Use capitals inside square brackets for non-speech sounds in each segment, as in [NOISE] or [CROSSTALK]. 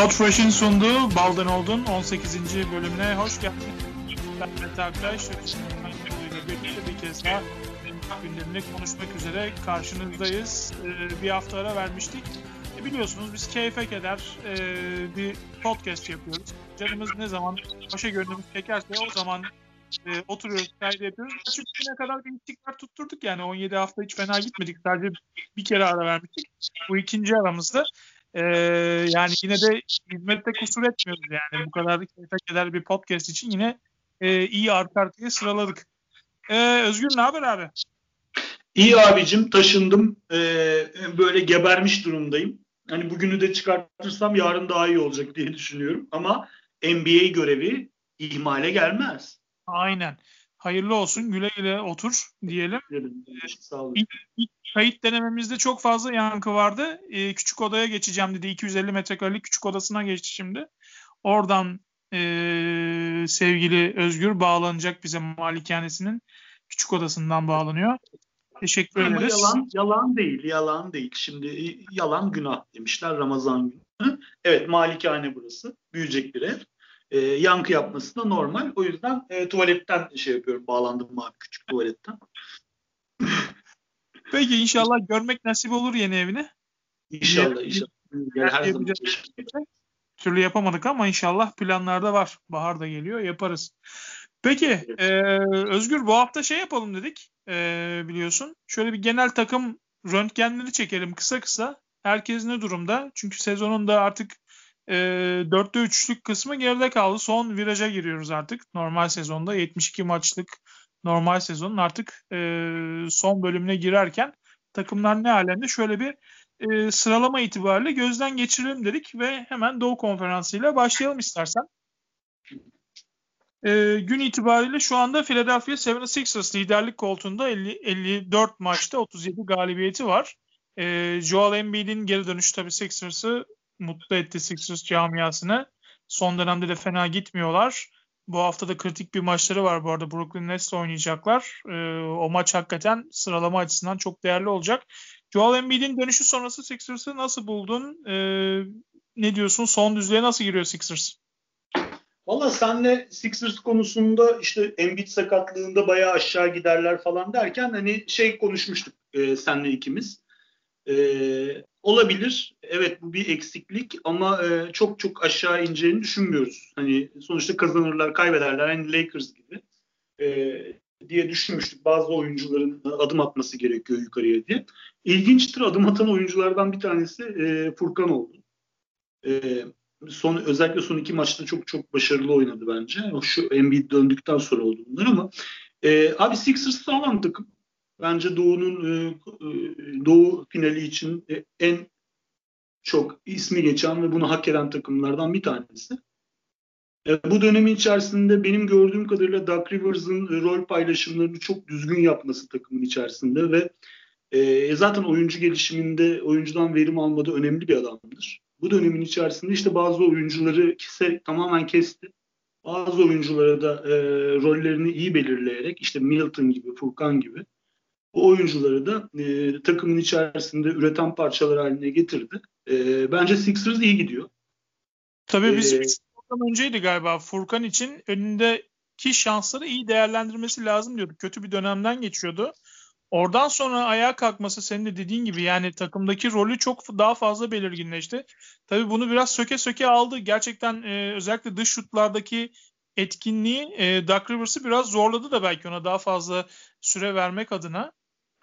Podfresh'in sunduğu Baldan Oldun 18. bölümüne hoş geldiniz. Ben Mete Aktaş. Birlikte bir kez daha gündemini konuşmak üzere karşınızdayız. Ee, bir hafta ara vermiştik. E biliyorsunuz biz keyfe keder e, bir podcast yapıyoruz. Canımız ne zaman başa gönlümüz çekerse o zaman e, oturuyoruz, kaydı yapıyoruz. Çünkü ne kadar bir istikrar tutturduk yani 17 hafta hiç fena gitmedik. Sadece bir kere ara vermiştik. Bu ikinci aramızda. Ee, yani yine de hizmette kusur etmiyoruz yani. Bu kadar keyfe keder bir podcast için yine e, iyi arka arkaya sıraladık. Ee, Özgür ne haber abi? İyi abicim taşındım. Ee, böyle gebermiş durumdayım. Hani bugünü de çıkartırsam yarın daha iyi olacak diye düşünüyorum. Ama NBA görevi ihmale gelmez. Aynen. Hayırlı olsun. Güle güle otur diyelim. Sağ olun. İlk, ilk kayıt denememizde çok fazla yankı vardı. Ee, küçük odaya geçeceğim dedi. 250 metrekarelik küçük odasına geçti şimdi. Oradan e, sevgili Özgür bağlanacak bize malikanesinin küçük odasından bağlanıyor. Teşekkür Ama ederiz. yalan, yalan değil, yalan değil. Şimdi yalan günah demişler Ramazan günü. Evet malikane burası. Büyüyecek bir ev. Ee, yankı yapması da normal. O yüzden e, tuvaletten şey yapıyorum. Bağlandım abi küçük tuvaletten. [LAUGHS] Peki inşallah görmek nasip olur yeni evini. İnşallah inşallah. Yani her zaman. türlü yapamadık ama inşallah planlarda var. Bahar da geliyor yaparız. Peki e, Özgür bu hafta şey yapalım dedik e, biliyorsun. Şöyle bir genel takım röntgenleri çekelim kısa kısa. Herkes ne durumda? Çünkü sezonun da artık e, 4'te 3'lük kısmı geride kaldı. Son viraja giriyoruz artık. Normal sezonda 72 maçlık normal sezonun artık e, son bölümüne girerken takımlar ne alemde şöyle bir e, sıralama itibariyle gözden geçirelim dedik ve hemen Doğu Konferansı ile başlayalım istersen. E, gün itibariyle şu anda Philadelphia 76ers liderlik koltuğunda 50, 54 maçta 37 galibiyeti var. E, Joel Embiid'in geri dönüşü tabii Sixers'ı mutlu etti Sixers camiasını. Son dönemde de fena gitmiyorlar. Bu hafta da kritik bir maçları var bu arada. Brooklyn Nets'le oynayacaklar. E, o maç hakikaten sıralama açısından çok değerli olacak. Joel Embiid'in dönüşü sonrası Sixers'ı nasıl buldun? E, ne diyorsun? Son düzlüğe nasıl giriyor Sixers? Valla senle Sixers konusunda işte Embiid sakatlığında bayağı aşağı giderler falan derken hani şey konuşmuştuk e, senle ikimiz. E, olabilir. Evet bu bir eksiklik ama e, çok çok aşağı ineceğini düşünmüyoruz. Hani sonuçta kazanırlar, kaybederler. Hani Lakers gibi e, diye düşünmüştük. Bazı oyuncuların adım atması gerekiyor yukarıya diye. İlginçtir adım atan oyunculardan bir tanesi e, Furkan oldu. E, son özellikle son iki maçta çok çok başarılı oynadı bence. Şu Embiid döndükten sonra oldu bunlar ama e, abi Sixers sağlam takım. Bence Doğu'nun e, Doğu finali için e, en çok ismi geçen ve bunu hak eden takımlardan bir tanesi. E, bu dönemin içerisinde benim gördüğüm kadarıyla Doug Rivers'ın rol paylaşımlarını çok düzgün yapması takımın içerisinde ve e, zaten oyuncu gelişiminde oyuncudan verim almada önemli bir adamdır. Bu dönemin içerisinde işte bazı oyuncuları kese, tamamen kesti. Bazı oyunculara da e, rollerini iyi belirleyerek işte Milton gibi, Furkan gibi bu oyuncuları da e, takımın içerisinde üreten parçalar haline getirdi. E, bence Sixers iyi gidiyor. Tabii biz ee, önceydi galiba Furkan için önündeki şansları iyi değerlendirmesi lazım diyorduk. Kötü bir dönemden geçiyordu. Oradan sonra ayağa kalkması senin de dediğin gibi yani takımdaki rolü çok daha fazla belirginleşti. Tabii bunu biraz söke söke aldı. Gerçekten e, özellikle dış şutlardaki etkinliği e, Doug Rivers'ı biraz zorladı da belki ona daha fazla süre vermek adına.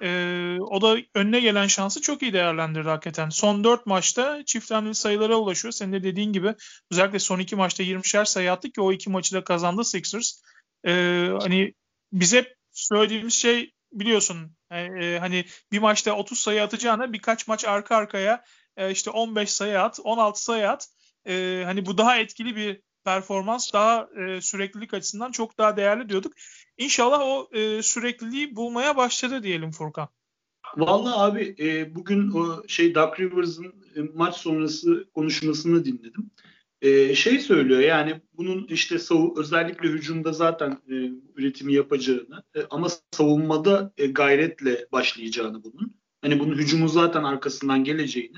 E, o da önüne gelen şansı çok iyi değerlendirdi hakikaten. Son 4 maçta çift haneli sayılara ulaşıyor. Senin de dediğin gibi özellikle son 2 maçta 20'şer sayı attı ki o iki maçı da kazandı Sixers. E, hani bize söylediğimiz şey biliyorsun e, hani bir maçta 30 sayı atacağına birkaç maç arka arkaya e, işte 15 sayı at, 16 sayı at. E, hani bu daha etkili bir performans, daha e, süreklilik açısından çok daha değerli diyorduk. İnşallah o e, sürekliliği bulmaya başladı diyelim Furkan. Vallahi abi e, bugün o şey Doug Rivers'ın e, maç sonrası konuşmasını dinledim. E, şey söylüyor yani bunun işte savu özellikle hücumda zaten e, üretimi yapacağını e, ama savunmada e, gayretle başlayacağını bunun. Hani bunun hücumun zaten arkasından geleceğini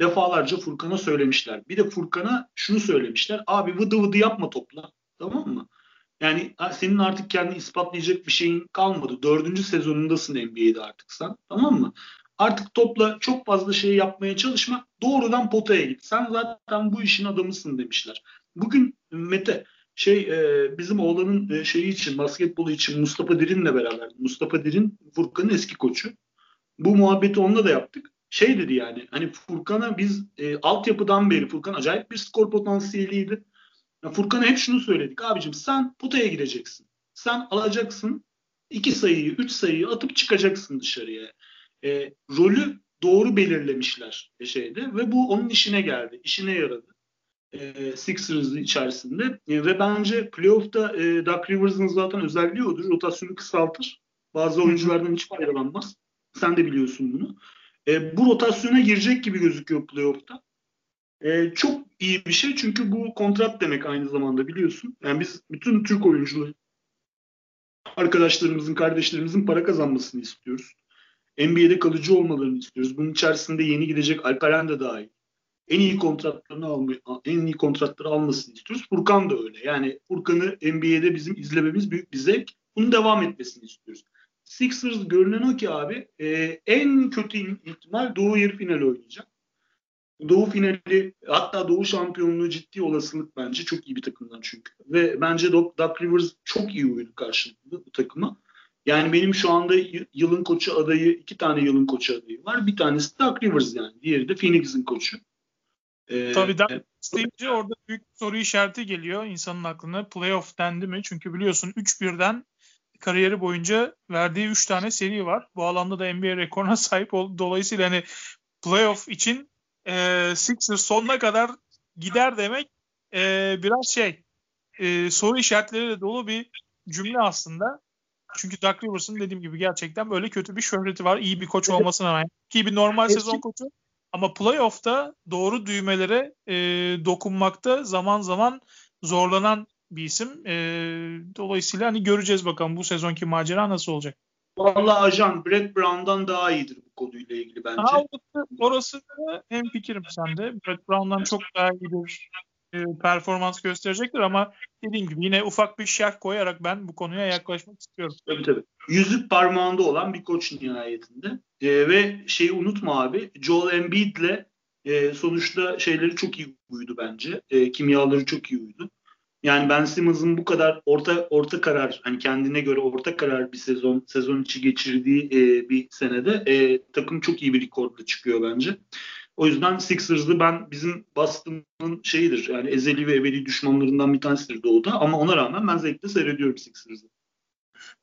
defalarca Furkan'a söylemişler. Bir de Furkan'a şunu söylemişler. Abi vıdı vıdı yapma topla. Tamam mı? Yani senin artık kendini ispatlayacak bir şeyin kalmadı. Dördüncü sezonundasın NBA'de artık sen. Tamam mı? Artık topla çok fazla şey yapmaya çalışma. Doğrudan potaya git. Sen zaten bu işin adamısın demişler. Bugün Mete şey e, bizim oğlanın e, şeyi için basketbolu için Mustafa Dirin'le beraber. Mustafa Dirin Furkan'ın eski koçu. Bu muhabbeti onunla da yaptık. Şey dedi yani hani Furkan'a biz e, altyapıdan beri Furkan acayip bir skor potansiyeliydi. Yani Furkan'a hep şunu söyledik abicim sen potaya gireceksin. Sen alacaksın iki sayıyı, üç sayıyı atıp çıkacaksın dışarıya. E, rolü doğru belirlemişler şeyde ve bu onun işine geldi. işine yaradı. E, Sixers içerisinde e, ve bence playoff'ta e, Doug Rivers'ın zaten özelliği odur. Rotasyonu kısaltır. Bazı oyunculardan hiç faydalanmaz. Sen de biliyorsun bunu. E, bu rotasyona girecek gibi gözüküyor playoff'ta. E, çok iyi bir şey çünkü bu kontrat demek aynı zamanda biliyorsun. Yani biz bütün Türk oyuncuları arkadaşlarımızın, kardeşlerimizin para kazanmasını istiyoruz. NBA'de kalıcı olmalarını istiyoruz. Bunun içerisinde yeni gidecek Alperen de dahil. En iyi kontratlarını almayı, en iyi kontratları almasını istiyoruz. Furkan da öyle. Yani Furkan'ı NBA'de bizim izlememiz büyük bir zevk. Bunun devam etmesini istiyoruz. Sixers görünen o ki abi e, en kötü ihtimal Doğu yarı final oynayacak. Doğu finali hatta Doğu şampiyonluğu ciddi olasılık bence. Çok iyi bir takımdan çünkü. Ve bence Doc, Doc Rivers çok iyi uydu karşılıklı bu takıma. Yani benim şu anda yılın koçu adayı, iki tane yılın koçu adayı var. Bir tanesi Doc Rivers yani. Diğeri de Phoenix'in koçu. Ee, Tabii Doc deyince orada büyük soru işareti geliyor insanın aklına. Playoff dendi mi? Çünkü biliyorsun 3-1'den kariyeri boyunca verdiği 3 tane seri var. Bu alanda da NBA rekoruna [LAUGHS] sahip oldu. Dolayısıyla hani playoff için e, Sixers sonuna kadar gider demek e, biraz şey e, soru işaretleriyle dolu bir cümle aslında. Çünkü Doug Rivers'ın dediğim gibi gerçekten böyle kötü bir şöhreti var. İyi bir koç olmasına rağmen. Ki bir normal sezon koçu. Ama playoff'ta doğru düğmelere e, dokunmakta zaman zaman zorlanan bir isim. E, dolayısıyla hani göreceğiz bakalım bu sezonki macera nasıl olacak. Vallahi ajan Brett Brown'dan daha iyidir bu konuyla ilgili bence. Ha, orası, orası da hem fikrim sende. Brett Brown'dan çok daha iyidir e, performans gösterecektir ama dediğim gibi yine ufak bir şerh koyarak ben bu konuya yaklaşmak istiyorum. Tabii tabii. Yüzük parmağında olan bir koç nihayetinde. E, ve şeyi unutma abi Joel Embiid'le e, sonuçta şeyleri çok iyi uydu bence. E, kimyaları çok iyi uydu. Yani Ben Simmons'ın bu kadar orta orta karar hani kendine göre orta karar bir sezon sezon içi geçirdiği e, bir senede e, takım çok iyi bir rekorla çıkıyor bence. O yüzden Sixers'ı ben bizim Boston'ın şeyidir yani ezeli ve ebedi düşmanlarından bir tanesidir Doğu'da ama ona rağmen ben zevkle seyrediyorum Sixers'ı.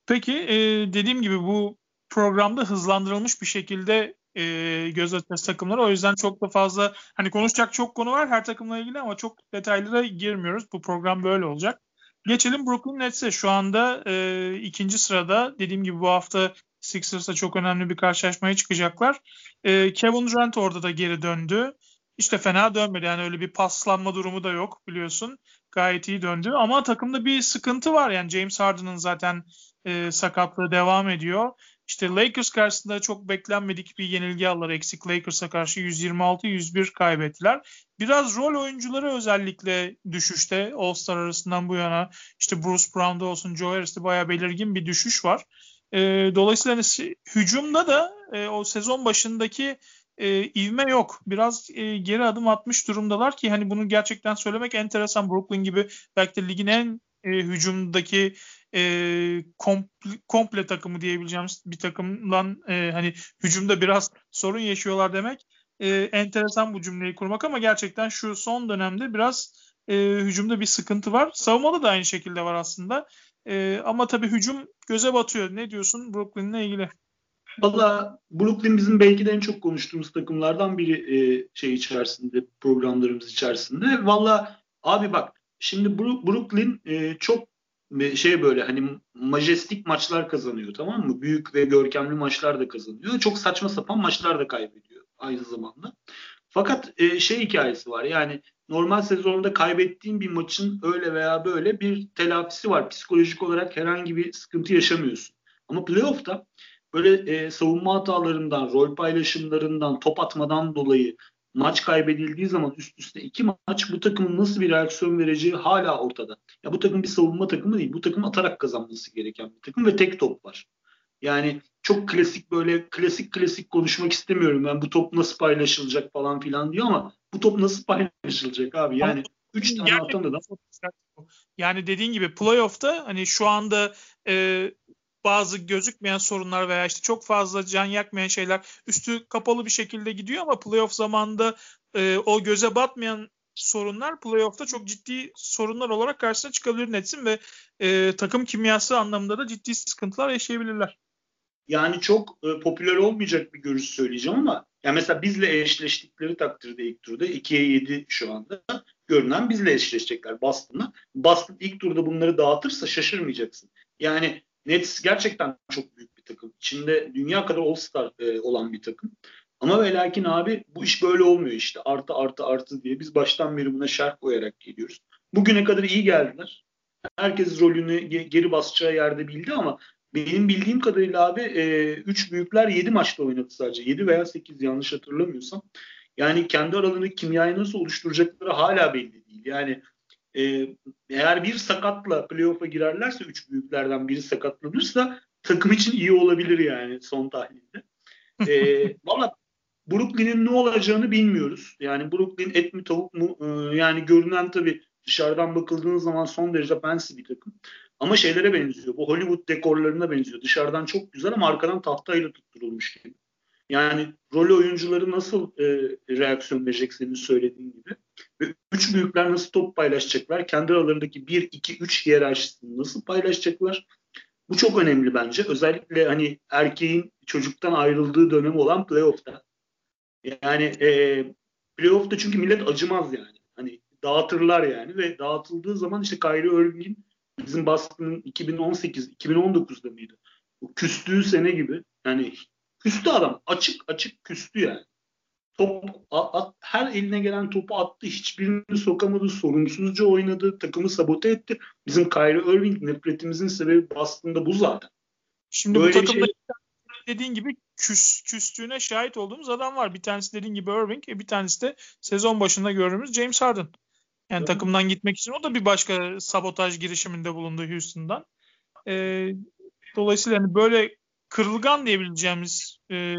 Peki e, dediğim gibi bu programda hızlandırılmış bir şekilde e, göz atacağız takımları. O yüzden çok da fazla hani konuşacak çok konu var her takımla ilgili ama çok detaylara girmiyoruz. Bu program böyle olacak. Geçelim Brooklyn Nets'e. Şu anda e, ikinci sırada dediğim gibi bu hafta Sixers'a çok önemli bir karşılaşmaya çıkacaklar. E, Kevin Durant orada da geri döndü. İşte fena dönmedi. Yani öyle bir paslanma durumu da yok biliyorsun. Gayet iyi döndü. Ama takımda bir sıkıntı var. Yani James Harden'ın zaten e, sakatlığı devam ediyor. İşte Lakers karşısında çok beklenmedik bir yenilgi aldılar. Eksik Lakers'a karşı 126-101 kaybettiler. Biraz rol oyuncuları özellikle düşüşte All-Star arasından bu yana. işte Bruce Brown'da olsun Joe Harris'te bayağı belirgin bir düşüş var. E, dolayısıyla hani, hücumda da e, o sezon başındaki e, ivme yok. Biraz e, geri adım atmış durumdalar ki hani bunu gerçekten söylemek enteresan. Brooklyn gibi belki de ligin en e, hücumdaki e, komple, komple takımı diyebileceğimiz bir takımdan e, hani hücumda biraz sorun yaşıyorlar demek e, enteresan bu cümleyi kurmak ama gerçekten şu son dönemde biraz e, hücumda bir sıkıntı var. Savunmada da aynı şekilde var aslında. E, ama tabii hücum göze batıyor. Ne diyorsun Brooklyn'le ilgili? Valla Brooklyn bizim belki de en çok konuştuğumuz takımlardan biri e, şey içerisinde programlarımız içerisinde. Valla abi bak şimdi Brooklyn e, çok şey böyle hani majestik maçlar kazanıyor tamam mı? Büyük ve görkemli maçlar da kazanıyor. Çok saçma sapan maçlar da kaybediyor aynı zamanda. Fakat e, şey hikayesi var yani normal sezonda kaybettiğin bir maçın öyle veya böyle bir telafisi var. Psikolojik olarak herhangi bir sıkıntı yaşamıyorsun. Ama playoff'ta böyle e, savunma hatalarından, rol paylaşımlarından, top atmadan dolayı maç kaybedildiği zaman üst üste iki maç bu takımın nasıl bir reaksiyon vereceği hala ortada. Ya bu takım bir savunma takımı değil. Bu takım atarak kazanması gereken bir takım ve tek top var. Yani çok klasik böyle klasik klasik konuşmak istemiyorum ben bu top nasıl paylaşılacak falan filan diyor ama bu top nasıl paylaşılacak abi yani 3 tane atan adam. Yani dediğin gibi playoff'ta hani şu anda e, bazı gözükmeyen sorunlar veya işte çok fazla can yakmayan şeyler üstü kapalı bir şekilde gidiyor ama playoff zamanında e, o göze batmayan sorunlar playoff'ta çok ciddi sorunlar olarak karşısına çıkabilir Nets'in ve e, takım kimyası anlamında da ciddi sıkıntılar yaşayabilirler. Yani çok e, popüler olmayacak bir görüş söyleyeceğim ama yani mesela bizle eşleştikleri takdirde ilk turda 2'ye 7 şu anda görünen bizle eşleşecekler Boston'la. Boston ilk turda bunları dağıtırsa şaşırmayacaksın. Yani Nets gerçekten çok büyük bir takım. İçinde dünya kadar All-Star e, olan bir takım. Ama ve lakin abi bu iş böyle olmuyor işte. Artı artı artı diye. Biz baştan beri buna şerh koyarak geliyoruz. Bugüne kadar iyi geldiler. Herkes rolünü geri basacağı yerde bildi ama benim bildiğim kadarıyla abi 3 e, büyükler 7 maçta oynadı sadece. 7 veya 8 yanlış hatırlamıyorsam. Yani kendi aralarındaki kimyayı nasıl oluşturacakları hala belli değil. Yani e, eğer bir sakatla playoff'a girerlerse üç büyüklerden biri sakatlanırsa takım için iyi olabilir yani son tahlilde. E, [LAUGHS] Valla Brooklyn'in ne olacağını bilmiyoruz. Yani Brooklyn et mi tavuk mu? E, yani görünen tabii dışarıdan bakıldığınız zaman son derece fancy bir takım. Ama şeylere benziyor. Bu Hollywood dekorlarına benziyor. Dışarıdan çok güzel ama arkadan tahtayla tutturulmuş gibi. Yani rol oyuncuları nasıl e, reaksiyon verecek senin söylediğin gibi. Ve üç büyükler nasıl top paylaşacaklar? Kendi aralarındaki 1, 2, 3 hiyerarşisini nasıl paylaşacaklar? Bu çok önemli bence. Özellikle hani erkeğin çocuktan ayrıldığı dönem olan playoff'ta. Yani e, playoff'ta çünkü millet acımaz yani. Hani dağıtırlar yani ve dağıtıldığı zaman işte Kyrie Irving'in bizim Boston'ın 2018 2019'da mıydı? O küstüğü sene gibi yani küstü adam. Açık açık küstü yani. Top at, her eline gelen topu attı. Hiçbirini sokamadı. Sorumsuzca oynadı. Takımı sabote etti. Bizim Kyrie Irving nefretimizin sebebi Boston'da bu zaten. Şimdi Böyle bu takımda şey... dediğin gibi küs, küstüğüne şahit olduğumuz adam var. Bir tanesi dediğin gibi Irving, bir tanesi de sezon başında gördüğümüz James Harden. Yani evet. takımdan gitmek için o da bir başka sabotaj girişiminde bulundu Houston'dan. Ee, dolayısıyla hani böyle kırılgan diyebileceğimiz e,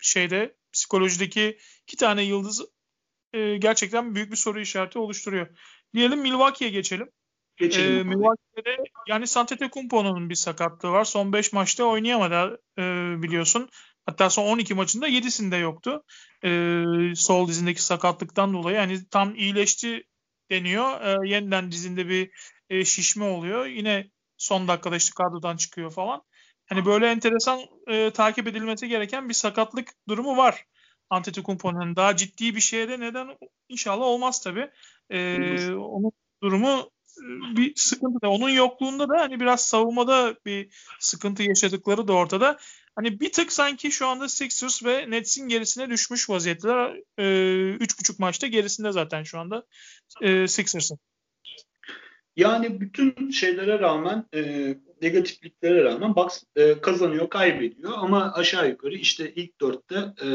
şeyde psikolojideki iki tane yıldız e, gerçekten büyük bir soru işareti oluşturuyor. Diyelim Milwaukee'ye geçelim. Geçelim. E, Milwaukee'de yani Antetokounmpo'nun bir sakatlığı var. Son 5 maçta oynayamadı e, biliyorsun. Hatta son 12 maçında 7'sinde yoktu. E, sol dizindeki sakatlıktan dolayı. Yani tam iyileşti deniyor. E, yeniden dizinde bir e, şişme oluyor. Yine son dakikada işte kadrodan çıkıyor falan. Hani böyle enteresan e, takip edilmesi gereken bir sakatlık durumu var. Antetokounmpo'nun daha ciddi bir şeye de neden inşallah olmaz tabii. E, onun durumu e, bir sıkıntı da. Onun yokluğunda da hani biraz savunmada bir sıkıntı yaşadıkları da ortada. Hani bir tık sanki şu anda Sixers ve Nets'in gerisine düşmüş vaziyetler. E, üç buçuk maçta gerisinde zaten şu anda e, Sixers'ın. Yani bütün şeylere rağmen e, negatifliklere rağmen Bucks e, kazanıyor, kaybediyor ama aşağı yukarı işte ilk dörtte e,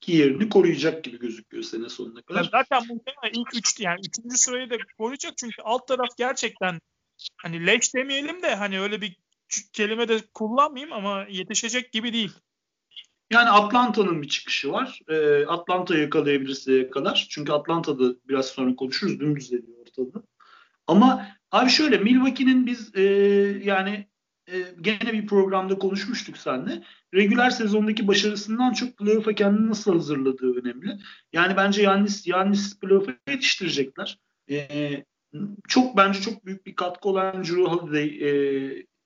ki yerini koruyacak gibi gözüküyor sene sonuna kadar. Ya zaten muhtemelen ilk üç yani üçüncü sırayı da koruyacak çünkü alt taraf gerçekten hani leş demeyelim de hani öyle bir kelime de kullanmayayım ama yetişecek gibi değil. Yani Atlanta'nın bir çıkışı var. E, Atlanta yakalayabilirse kadar. Çünkü Atlanta'da biraz sonra konuşuruz. Dümdüz ediyor ortada. Ama abi şöyle Milwaukee'nin biz e, yani e, gene bir programda konuşmuştuk seninle. Regüler sezondaki başarısından çok playoff'a kendini nasıl hazırladığı önemli. Yani bence Yannis, Yannis playoff'a yetiştirecekler. E, çok bence çok büyük bir katkı olan Drew Holiday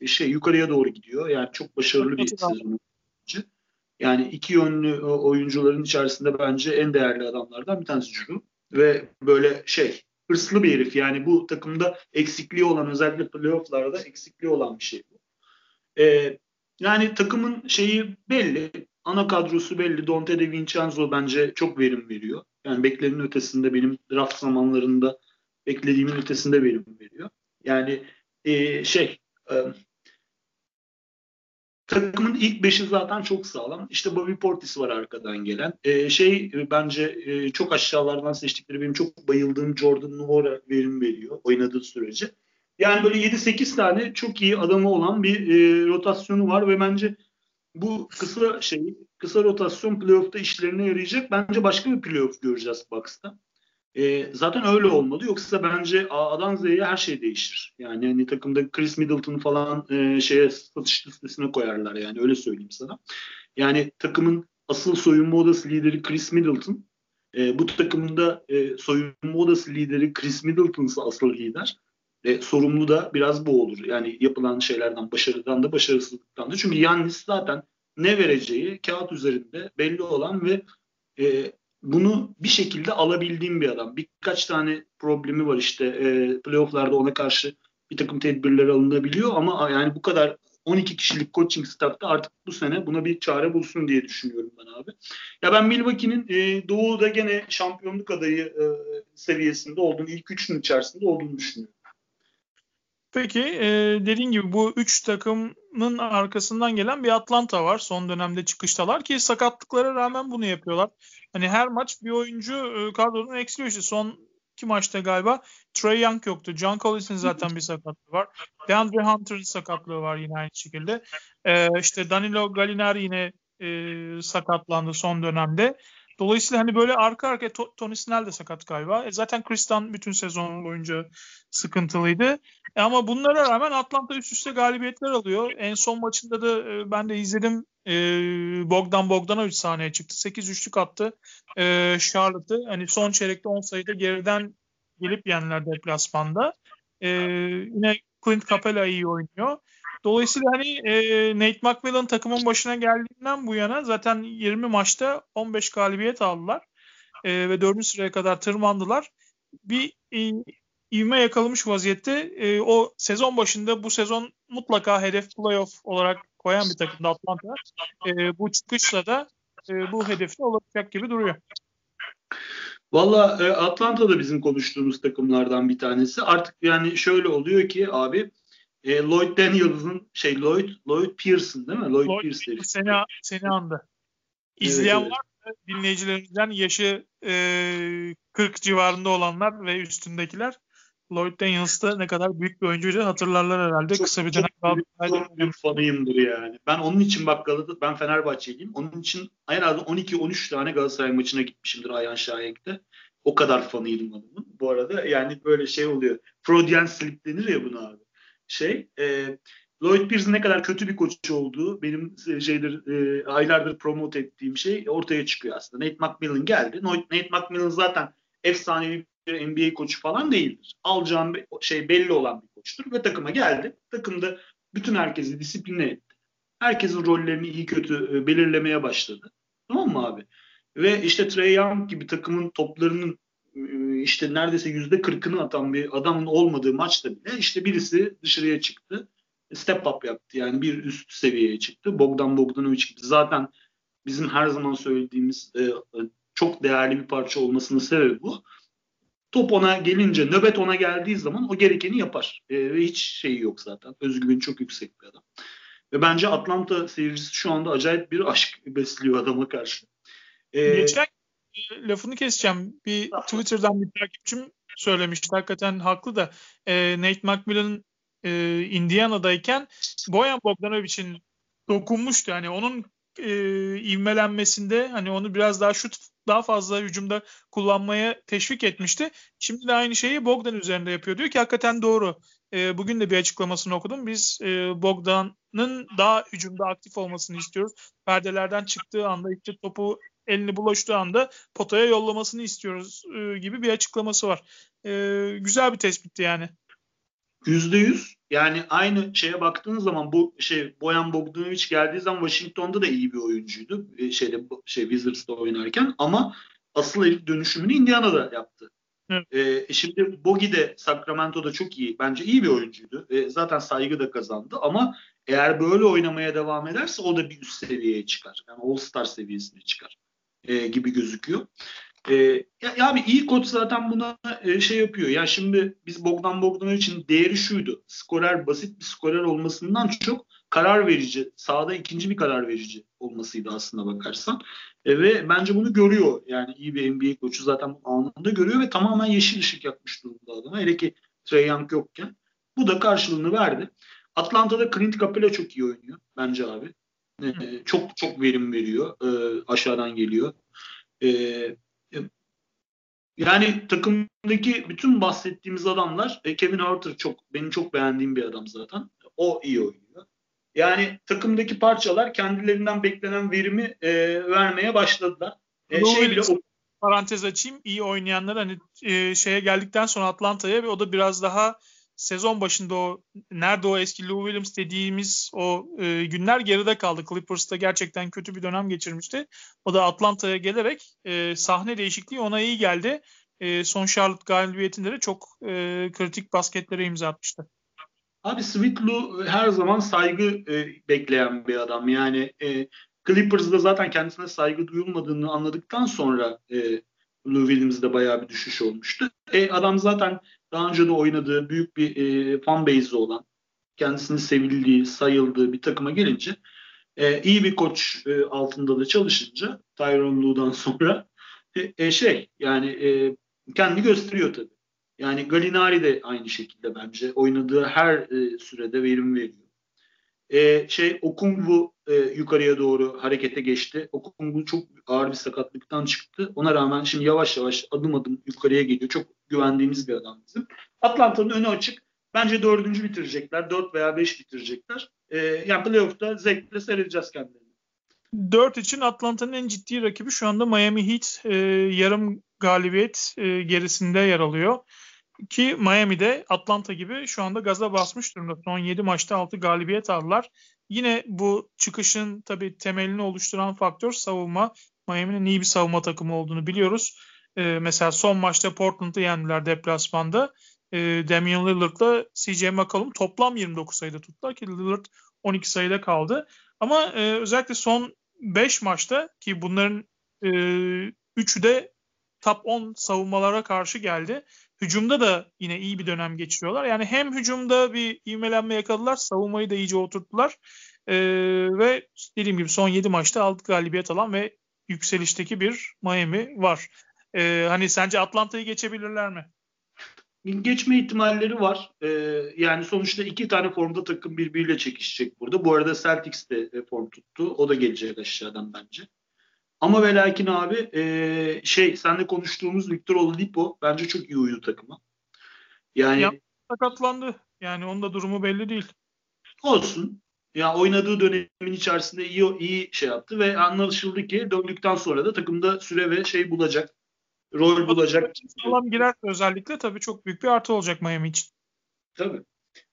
e, şey yukarıya doğru gidiyor. Yani çok başarılı bir sezon. Yani iki yönlü oyuncuların içerisinde bence en değerli adamlardan bir tanesi Drew. Ve böyle şey hırslı bir herif. Yani bu takımda eksikliği olan özellikle playofflarda eksikliği olan bir şey bu. Ee, yani takımın şeyi belli. Ana kadrosu belli. Dante De Vincenzo bence çok verim veriyor. Yani beklenenin ötesinde benim draft zamanlarında beklediğimin ötesinde verim veriyor. Yani e, şey e, takımın ilk beşi zaten çok sağlam. İşte Bobby Portis var arkadan gelen. E, şey bence e, çok aşağılardan seçtikleri benim çok bayıldığım Jordan Nwora verim veriyor oynadığı sürece. Yani böyle 7-8 tane çok iyi adamı olan bir e, rotasyonu var ve bence bu kısa şey kısa rotasyon playoff'ta işlerine yarayacak. Bence başka bir playoff göreceğiz Bucks'ta. E, zaten öyle olmalı. Yoksa bence A'dan Z'ye her şey değişir. Yani hani takımda Chris Middleton falan e, şeye satış listesine koyarlar yani öyle söyleyeyim sana. Yani takımın asıl soyunma odası lideri Chris Middleton. E, bu takımında e, soyunma odası lideri Chris Middleton'sa asıl lider. E, sorumlu da biraz bu olur. Yani yapılan şeylerden, başarıdan da başarısızlıktan da. Çünkü Yannis zaten ne vereceği kağıt üzerinde belli olan ve e, bunu bir şekilde alabildiğim bir adam. Birkaç tane problemi var işte e, playofflarda ona karşı bir takım tedbirler alınabiliyor ama yani bu kadar 12 kişilik coaching staff'ta artık bu sene buna bir çare bulsun diye düşünüyorum ben abi. Ya ben Milwaukee'nin e, Doğu'da gene şampiyonluk adayı e, seviyesinde olduğunu, ilk üçünün içerisinde olduğunu düşünüyorum. Peki e, dediğin gibi bu üç takımın arkasından gelen bir Atlanta var. Son dönemde çıkıştalar ki sakatlıklara rağmen bunu yapıyorlar. Hani her maç bir oyuncu e, kadronun eksiliyor işte. Son iki maçta galiba Trey Young yoktu. John Collins'in zaten bir sakatlığı var. DeAndre Hunter'ın sakatlığı var yine aynı şekilde. E, işte Danilo Gallinari yine e, sakatlandı son dönemde. Dolayısıyla hani böyle arka arkaya to- Tony Snell de sakat galiba. E zaten Kristan bütün sezon boyunca sıkıntılıydı. E ama bunlara rağmen Atlanta üst üste galibiyetler alıyor. En son maçında da e, ben de izledim. E, Bogdan Bogdanovic sahneye çıktı. 8 üçlük attı. E, Charlotte'ı hani son çeyrekte 10 sayıda geriden gelip yendiler deplasmanda. E, yine Clint Capela iyi oynuyor. Dolayısıyla hani e, Nate McMillan takımın başına geldiğinden bu yana zaten 20 maçta 15 galibiyet aldılar. E, ve 4. sıraya kadar tırmandılar. Bir e, ivme yakalamış vaziyette. E, o sezon başında bu sezon mutlaka hedef playoff olarak koyan bir takımda Atlanta. E, bu çıkışla da e, bu hedefine ulaşacak gibi duruyor. Valla e, Atlanta da bizim konuştuğumuz takımlardan bir tanesi. Artık yani şöyle oluyor ki abi e, Lloyd Daniels'ın şey Lloyd Lloyd Pearson değil mi? Lloyd, Lloyd Pierce seni, seni andı. İzleyen evet, var mı? Dinleyicilerimizden yaşı e, 40 civarında olanlar ve üstündekiler Lloyd Daniels da ne kadar büyük bir oyuncuydu hatırlarlar herhalde. Çok, Kısa bir dönem. Çok büyük fanıyımdır yani. Ben onun için bak Galata, ben Fenerbahçeliyim. Onun için en az 12-13 tane Galatasaray maçına gitmişimdir Ayhan Şahek'te. O kadar fanıydım adamın. Bu arada yani böyle şey oluyor. Freudian slip denir ya buna abi şey. E, Lloyd Pierce'in ne kadar kötü bir koç olduğu benim şeydir e, aylardır promote ettiğim şey ortaya çıkıyor aslında. Nate McMillan geldi. Nate McMillan zaten efsanevi bir NBA koçu falan değildir. Alacağım şey belli olan bir koçtur ve takıma geldi. Takımda bütün herkesi disipline etti. Herkesin rollerini iyi kötü e, belirlemeye başladı. Tamam mı abi? Ve işte Trey Young gibi takımın toplarının işte neredeyse yüzde kırkını atan bir adamın olmadığı maçta bile işte birisi dışarıya çıktı. Step up yaptı. Yani bir üst seviyeye çıktı. Bogdan Bogdanovic gibi. Zaten bizim her zaman söylediğimiz e, çok değerli bir parça olmasının sebebi bu. Top ona gelince, nöbet ona geldiği zaman o gerekeni yapar. E, ve hiç şeyi yok zaten. Özgüveni çok yüksek bir adam. Ve bence Atlanta seyircisi şu anda acayip bir aşk besliyor adama karşı. Ee, Geçen lafını keseceğim. Bir Twitter'dan bir takipçim söylemişti. Hakikaten haklı da e, Nate McMillan e, Indiana'dayken Boyan Bogdanovic'in dokunmuştu. Yani onun e, ivmelenmesinde hani onu biraz daha şut daha fazla hücumda kullanmaya teşvik etmişti. Şimdi de aynı şeyi Bogdan üzerinde yapıyor. Diyor ki hakikaten doğru. E, bugün de bir açıklamasını okudum. Biz e, Bogdan'ın daha hücumda aktif olmasını istiyoruz. Perdelerden çıktığı anda işte topu elini bulaştığı anda potaya yollamasını istiyoruz e, gibi bir açıklaması var. E, güzel bir tespitti yani. Yüzde yüz. Yani aynı şeye baktığınız zaman bu şey Boyan Bogdanovic geldiği zaman Washington'da da iyi bir oyuncuydu. E, şeyde şey Wizards'ta oynarken ama asıl herif dönüşümünü Indiana'da yaptı. Evet. E, şimdi Bogi de Sacramento'da çok iyi. Bence iyi bir oyuncuydu. E, zaten saygı da kazandı ama eğer böyle oynamaya devam ederse o da bir üst seviyeye çıkar. Yani All-Star seviyesine çıkar e, gibi gözüküyor. E, ya, ya abi iyi koç zaten buna e, şey yapıyor. Ya şimdi biz Bogdan Bogdanovic için değeri şuydu. Skorer basit bir skorer olmasından çok karar verici, sahada ikinci bir karar verici olmasıydı aslında bakarsan. E, ve bence bunu görüyor. Yani iyi bir NBA koçu zaten anında görüyor ve tamamen yeşil ışık yakmış durumda adama. Hele ki Trey Young yokken. Bu da karşılığını verdi. Atlanta'da Clint Capela çok iyi oynuyor bence abi. E, çok çok verim veriyor. E, aşağıdan geliyor. E, e, yani takımdaki bütün bahsettiğimiz adamlar e, Kevin Harter çok benim çok beğendiğim bir adam zaten. O iyi oynuyor. Yani takımdaki parçalar kendilerinden beklenen verimi e, vermeye başladılar. E, şey bile o... parantez açayım. İyi oynayanlar hani e, şeye geldikten sonra Atlanta'ya ve o da biraz daha sezon başında o nerede o eski Lou Williams dediğimiz o e, günler geride kaldı. Clippers'ta gerçekten kötü bir dönem geçirmişti. O da Atlanta'ya gelerek e, sahne değişikliği ona iyi geldi. E, son Charlotte galibiyetinde de çok e, kritik basketlere imza atmıştı. Abi Sweetlu her zaman saygı e, bekleyen bir adam. Yani e, Clippers'da zaten kendisine saygı duyulmadığını anladıktan sonra e, Lou Williams'da bayağı bir düşüş olmuştu. E, adam zaten daha önce de oynadığı büyük bir e, fan base'i olan, kendisini sevildiği, sayıldığı bir takıma gelince e, iyi bir koç e, altında da çalışınca Tyron Lue'dan sonra e, e, şey yani e, kendi gösteriyor tabii. Yani Galinari de aynı şekilde bence oynadığı her e, sürede verim veriyor. E, şey Okungwu e, yukarıya doğru harekete geçti. Okungwu çok ağır bir sakatlıktan çıktı. Ona rağmen şimdi yavaş yavaş adım adım yukarıya geliyor. Çok güvendiğimiz bir adam bizim. Atlanta'nın önü açık. Bence dördüncü bitirecekler. Dört veya beş bitirecekler. E, yani playoff'ta zevkle seyredeceğiz kendilerini. Dört için Atlanta'nın en ciddi rakibi şu anda Miami Heat. E, yarım galibiyet e, gerisinde yer alıyor. Ki Miami'de Atlanta gibi şu anda gaza basmış durumda. Son 7 maçta 6 galibiyet aldılar. Yine bu çıkışın tabii temelini oluşturan faktör savunma. Miami'nin iyi bir savunma takımı olduğunu biliyoruz. Ee, mesela son maçta Portland'ı yendiler deplasmanda. Ee, Damian Lillard'la CJ McCollum toplam 29 sayıda tuttular ki Lillard 12 sayıda kaldı. Ama e, özellikle son 5 maçta ki bunların e, 3'ü de top 10 savunmalara karşı geldi. Hücumda da yine iyi bir dönem geçiriyorlar. Yani hem hücumda bir ivmelenme yakaladılar, savunmayı da iyice oturttular. Ee, ve dediğim gibi son 7 maçta aldık galibiyet alan ve yükselişteki bir Miami var. Ee, hani sence Atlanta'yı geçebilirler mi? Geçme ihtimalleri var. Ee, yani sonuçta iki tane formda takım birbiriyle çekişecek burada. Bu arada Celtics de form tuttu. O da gelecek aşağıdan bence. Ama ve lakin abi e, şey senle konuştuğumuz Victor Oladipo bence çok iyi uyudu takıma. Yani ya, sakatlandı. Yani onun da durumu belli değil. Olsun. Ya oynadığı dönemin içerisinde iyi iyi şey yaptı ve anlaşıldı ki döndükten sonra da takımda süre ve şey bulacak. Rol bulacak. Sağlam girer özellikle tabii çok büyük bir artı olacak Miami için. Tabii.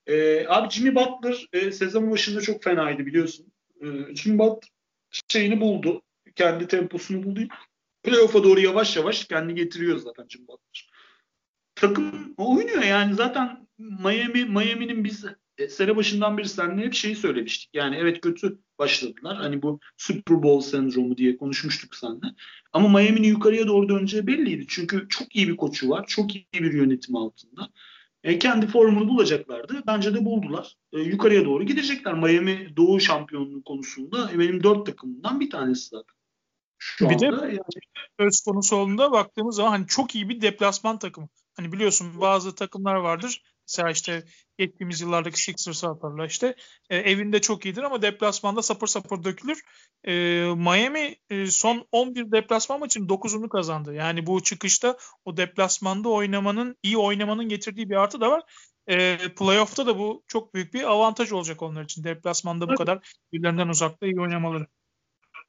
Ee, abi Jimmy Butler e, sezon başında çok fenaydı biliyorsun. E, Jimmy Butler şeyini buldu kendi temposunu buldu. Playoff'a doğru yavaş yavaş kendi getiriyor zaten Jim Butler. Takım oynuyor yani zaten Miami Miami'nin biz e, sene başından beri seninle hep şeyi söylemiştik. Yani evet kötü başladılar. Hani bu Super Bowl sendromu diye konuşmuştuk seninle. Ama Miami'nin yukarıya doğru döneceği belliydi. Çünkü çok iyi bir koçu var. Çok iyi bir yönetim altında. E, kendi formunu bulacaklardı. Bence de buldular. E, yukarıya doğru gidecekler. Miami Doğu şampiyonluğu konusunda benim dört takımımdan bir tanesi zaten. Şu bir de yani... söz konusu olduğunda baktığımız zaman hani çok iyi bir deplasman takımı. Hani biliyorsun bazı takımlar vardır. Mesela işte geçtiğimiz yıllardaki Sixers atarlar işte. E, evinde çok iyidir ama deplasmanda sapır sapır dökülür. E, Miami e, son 11 deplasman maçının 9'unu kazandı. Yani bu çıkışta o deplasmanda oynamanın, iyi oynamanın getirdiği bir artı da var. E, playoff'ta da bu çok büyük bir avantaj olacak onlar için. Deplasmanda bu kadar birbirlerinden uzakta iyi oynamaları.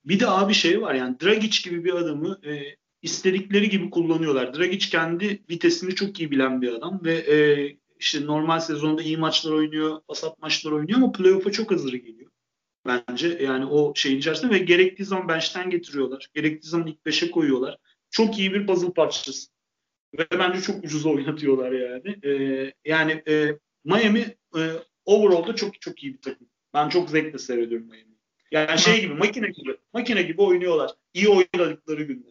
Bir de abi şey var yani Dragic gibi bir adamı e, istedikleri gibi kullanıyorlar. Dragic kendi vitesini çok iyi bilen bir adam ve e, işte normal sezonda iyi maçlar oynuyor, pasat maçlar oynuyor ama playoff'a çok hazır geliyor. Bence yani o şeyin içerisinde ve gerektiği zaman bench'ten getiriyorlar. Gerektiği zaman ilk beşe koyuyorlar. Çok iyi bir puzzle parçası. Ve bence çok ucuz [LAUGHS] oynatıyorlar yani. Ee, yani e, Miami e, overall'da çok çok iyi bir takım. Ben çok zevkle seyrediyorum Miami. Yani şey gibi makine gibi makine gibi oynuyorlar. İyi oynadıkları günde.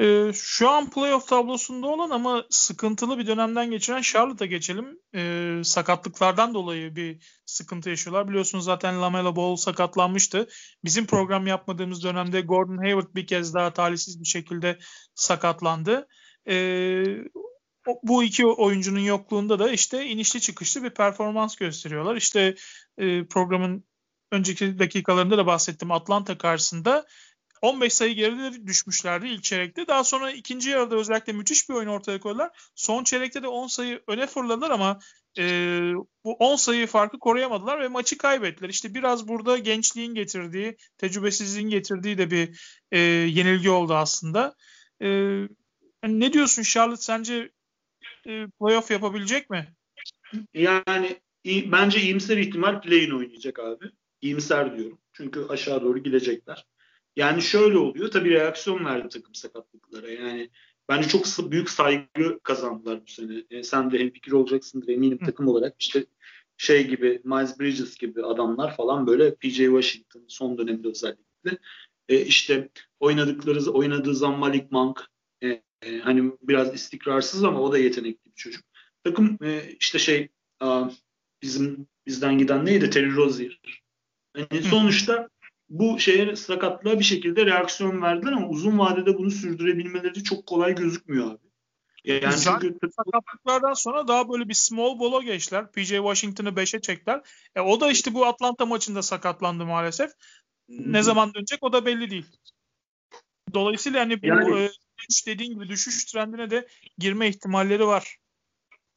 Ee, şu an playoff tablosunda olan ama sıkıntılı bir dönemden geçiren Charlotte'a geçelim. Ee, sakatlıklardan dolayı bir sıkıntı yaşıyorlar. Biliyorsunuz zaten Lamelo Ball sakatlanmıştı. Bizim program yapmadığımız dönemde Gordon Hayward bir kez daha talihsiz bir şekilde sakatlandı. Ee, bu iki oyuncunun yokluğunda da işte inişli çıkışlı bir performans gösteriyorlar. İşte e, programın önceki dakikalarında da bahsettim Atlanta karşısında 15 sayı geride düşmüşlerdi ilk çeyrekte. Daha sonra ikinci yarıda özellikle müthiş bir oyun ortaya koydular. Son çeyrekte de 10 sayı öne fırladılar ama e, bu 10 sayı farkı koruyamadılar ve maçı kaybettiler. İşte biraz burada gençliğin getirdiği, tecrübesizliğin getirdiği de bir e, yenilgi oldu aslında. E, yani ne diyorsun Charlotte sence e, playoff yapabilecek mi? Yani bence iyimser ihtimal play-in oynayacak abi. İyimser diyorum. Çünkü aşağı doğru gidecekler. Yani şöyle oluyor. Tabii reaksiyon verdi takım sakatlıklara. Yani bence çok büyük saygı kazandılar bu sene. E, sen de fikir olacaksındır eminim takım olarak. İşte şey gibi Miles Bridges gibi adamlar falan böyle PJ Washington son dönemde özellikle e, işte oynadıkları oynadığı zaman Malik Monk e, e, hani biraz istikrarsız ama o da yetenekli bir çocuk. Takım e, işte şey a, bizim bizden giden neydi? Terry Rozier. Yani sonuçta bu şeye sakatlığa bir şekilde reaksiyon verdiler ama uzun vadede bunu sürdürebilmeleri çok kolay gözükmüyor abi. Yani çünkü sakatlıklardan sonra daha böyle bir small ball'a geçtiler. PJ Washington'ı 5'e çektiler. E, o da işte bu Atlanta maçında sakatlandı maalesef. Ne zaman dönecek o da belli değil. Dolayısıyla hani bu yani, e, dediğin gibi düşüş trendine de girme ihtimalleri var.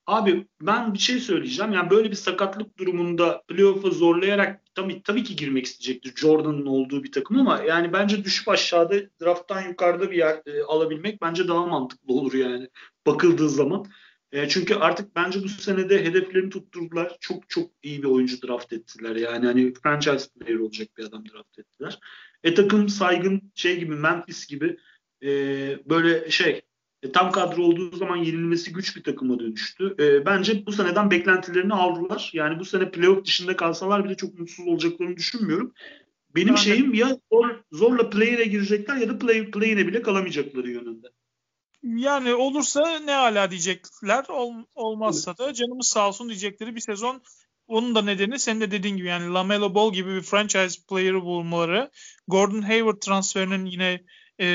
Abi ben bir şey söyleyeceğim. Yani böyle bir sakatlık durumunda playoff'a zorlayarak tabii, tabii ki girmek isteyecektir Jordan'ın olduğu bir takım ama yani bence düşüp aşağıda drafttan yukarıda bir yer e, alabilmek bence daha mantıklı olur yani bakıldığı zaman. E, çünkü artık bence bu senede hedeflerini tutturdular. Çok çok iyi bir oyuncu draft ettiler. Yani hani franchise player olacak bir adam draft ettiler. E takım saygın şey gibi Memphis gibi e, böyle şey e, tam kadro olduğu zaman yenilmesi güç bir takıma dönüştü. E, bence bu seneden beklentilerini aldılar. Yani bu sene playoff dışında kalsalar bile çok mutsuz olacaklarını düşünmüyorum. Benim yani, şeyim ya zor, zorla play'ine girecekler ya da play, play'ine bile kalamayacakları yönünde. Yani olursa ne hala diyecekler. Ol, olmazsa da canımız sağ olsun diyecekleri bir sezon. Onun da nedeni senin de dediğin gibi yani Lamelo Ball gibi bir franchise player'ı bulmaları. Gordon Hayward transferinin yine e,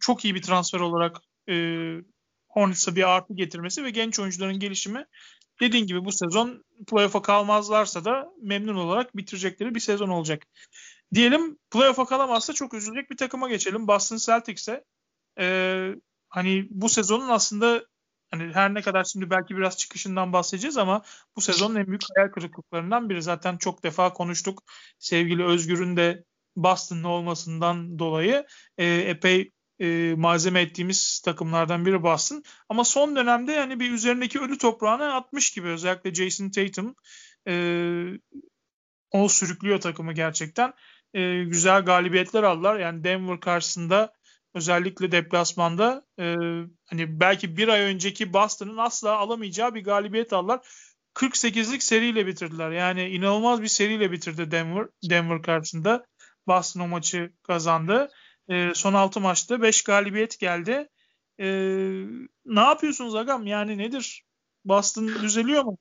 çok iyi bir transfer olarak e, Hornets'a bir artı getirmesi ve genç oyuncuların gelişimi dediğin gibi bu sezon playoff'a kalmazlarsa da memnun olarak bitirecekleri bir sezon olacak. Diyelim playoff'a kalamazsa çok üzülecek bir takıma geçelim. Boston Celtics'e. Ee, hani bu sezonun aslında hani her ne kadar şimdi belki biraz çıkışından bahsedeceğiz ama bu sezonun en büyük hayal kırıklıklarından biri. Zaten çok defa konuştuk. Sevgili Özgür'ün de Boston'lı olmasından dolayı e, epey e, malzeme ettiğimiz takımlardan biri Boston. Ama son dönemde yani bir üzerindeki ölü toprağını atmış gibi özellikle Jason Tatum e, o sürüklüyor takımı gerçekten. E, güzel galibiyetler aldılar. Yani Denver karşısında özellikle deplasmanda e, hani belki bir ay önceki Boston'ın asla alamayacağı bir galibiyet aldılar. 48'lik seriyle bitirdiler. Yani inanılmaz bir seriyle bitirdi Denver Denver karşısında. Boston o maçı kazandı. E, son 6 maçta 5 galibiyet geldi. E, ne yapıyorsunuz Agam? Yani nedir? Boston düzeliyor mu?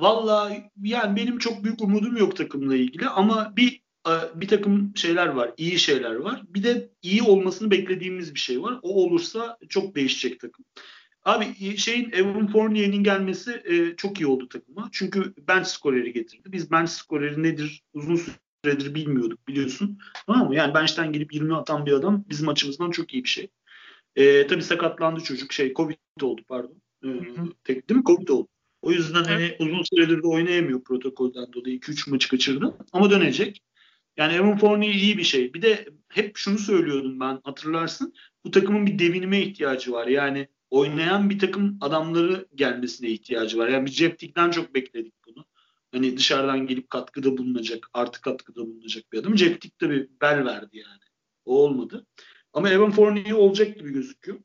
Valla yani benim çok büyük umudum yok takımla ilgili ama bir e, bir takım şeyler var, iyi şeyler var. Bir de iyi olmasını beklediğimiz bir şey var. O olursa çok değişecek takım. Abi şeyin Evan Fournier'in gelmesi e, çok iyi oldu takıma. Çünkü bench skoreri getirdi. Biz bench skoreri nedir uzun süredir bilmiyorduk biliyorsun. Tamam mı? Yani bench'ten gelip 20 atan bir adam bizim açımızdan çok iyi bir şey. E, tabii sakatlandı çocuk. Şey Covid oldu pardon. E, tek, değil mi? Covid oldu. O yüzden hani hani uzun süredir de oynayamıyor protokolden dolayı. 2-3 maçı kaçırdı. Ama dönecek. Yani Evan Fournier iyi bir şey. Bir de hep şunu söylüyordum ben hatırlarsın. Bu takımın bir devinime ihtiyacı var. Yani oynayan bir takım adamları gelmesine ihtiyacı var. Yani biz Jeff Tick'ten çok bekledik bunu. Hani dışarıdan gelip katkıda bulunacak, artı katkıda bulunacak bir adam. Jeff Tick tabii bel verdi yani. O olmadı. Ama Evan Fournier olacak gibi gözüküyor.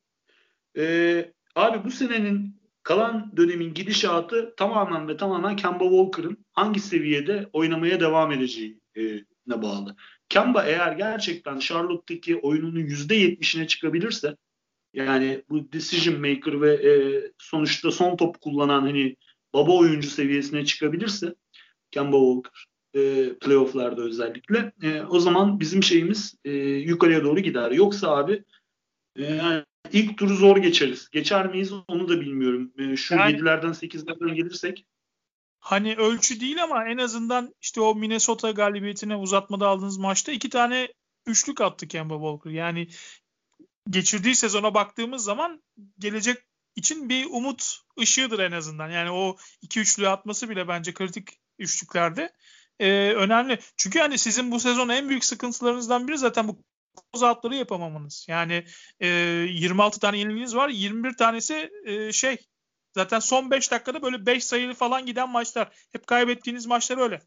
Ee, abi bu senenin kalan dönemin gidişatı tamamen ve tamamen Kemba Walker'ın hangi seviyede oynamaya devam edeceği e, bağlı. Kemba eğer gerçekten Charlotte'daki oyununun %70'ine çıkabilirse yani bu decision maker ve e, sonuçta son top kullanan hani baba oyuncu seviyesine çıkabilirse Kemba Walker e, playofflarda özellikle e, o zaman bizim şeyimiz e, yukarıya doğru gider. Yoksa abi e, yani ilk turu zor geçeriz. Geçer miyiz onu da bilmiyorum. E, şu yani, 7'lerden 8'lerden gelirsek. Hani ölçü değil ama en azından işte o Minnesota galibiyetine uzatmada aldığınız maçta iki tane üçlük attı Kemba Walker. Yani geçirdiği sezona baktığımız zaman gelecek için bir umut ışığıdır en azından. Yani o iki üçlüğü atması bile bence kritik üçlüklerde e, önemli. Çünkü hani sizin bu sezon en büyük sıkıntılarınızdan biri zaten bu closeout'ları yapamamanız. Yani e, 26 tane yenilginiz var. 21 tanesi e, şey zaten son 5 dakikada böyle 5 sayılı falan giden maçlar. Hep kaybettiğiniz maçlar öyle.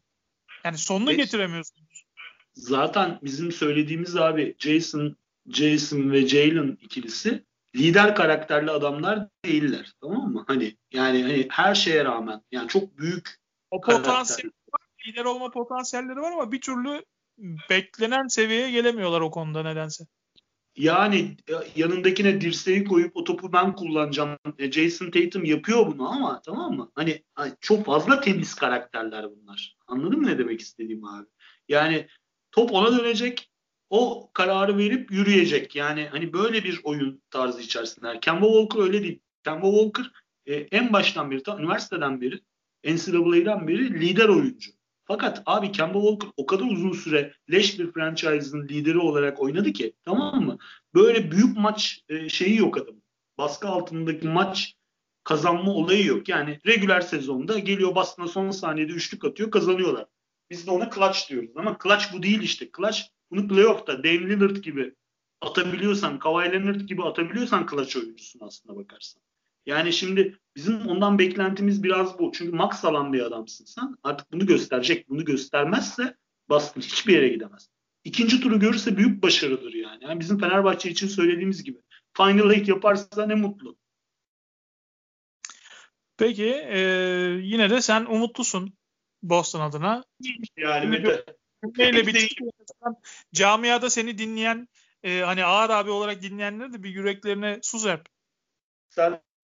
Yani sonunu evet. getiremiyorsunuz. Zaten bizim söylediğimiz abi Jason Jason ve Jalen ikilisi lider karakterli adamlar değiller. Tamam mı? Hani yani hani her şeye rağmen yani çok büyük o potansiyel lider olma potansiyelleri var ama bir türlü beklenen seviyeye gelemiyorlar o konuda nedense. Yani yanındakine dirseği koyup o topu ben kullanacağım. E, Jason Tatum yapıyor bunu ama tamam mı? Hani, hani çok fazla temiz karakterler bunlar. Anladın mı ne demek istediğim abi? Yani top ona dönecek o kararı verip yürüyecek. Yani hani böyle bir oyun tarzı içerisinde. Kemba Walker öyle değil. Kemba Walker e, en baştan beri, ta, üniversiteden beri, NCAA'den beri lider oyuncu. Fakat abi Kemba Walker o kadar uzun süre leş bir franchise'ın lideri olarak oynadı ki tamam mı? Böyle büyük maç e, şeyi yok adam. Baskı altındaki maç kazanma olayı yok. Yani regüler sezonda geliyor Boston'a son saniyede üçlük atıyor kazanıyorlar. Biz de ona clutch diyoruz ama clutch bu değil işte. Clutch bunu playoff'ta Dame Lillard gibi atabiliyorsan, Kawhi Leonard gibi atabiliyorsan clutch oyuncusun aslında bakarsan. Yani şimdi bizim ondan beklentimiz biraz bu. Çünkü max alan bir adamsın sen. Artık bunu gösterecek. Bunu göstermezse Boston hiçbir yere gidemez. İkinci turu görürse büyük başarıdır yani. yani bizim Fenerbahçe için söylediğimiz gibi. Final Eight yaparsa ne mutlu. Peki e, yine de sen umutlusun Boston adına. Yani Mete. Cümleyle bir camiada seni dinleyen e, hani ağır abi olarak dinleyenler de bir yüreklerine su serp.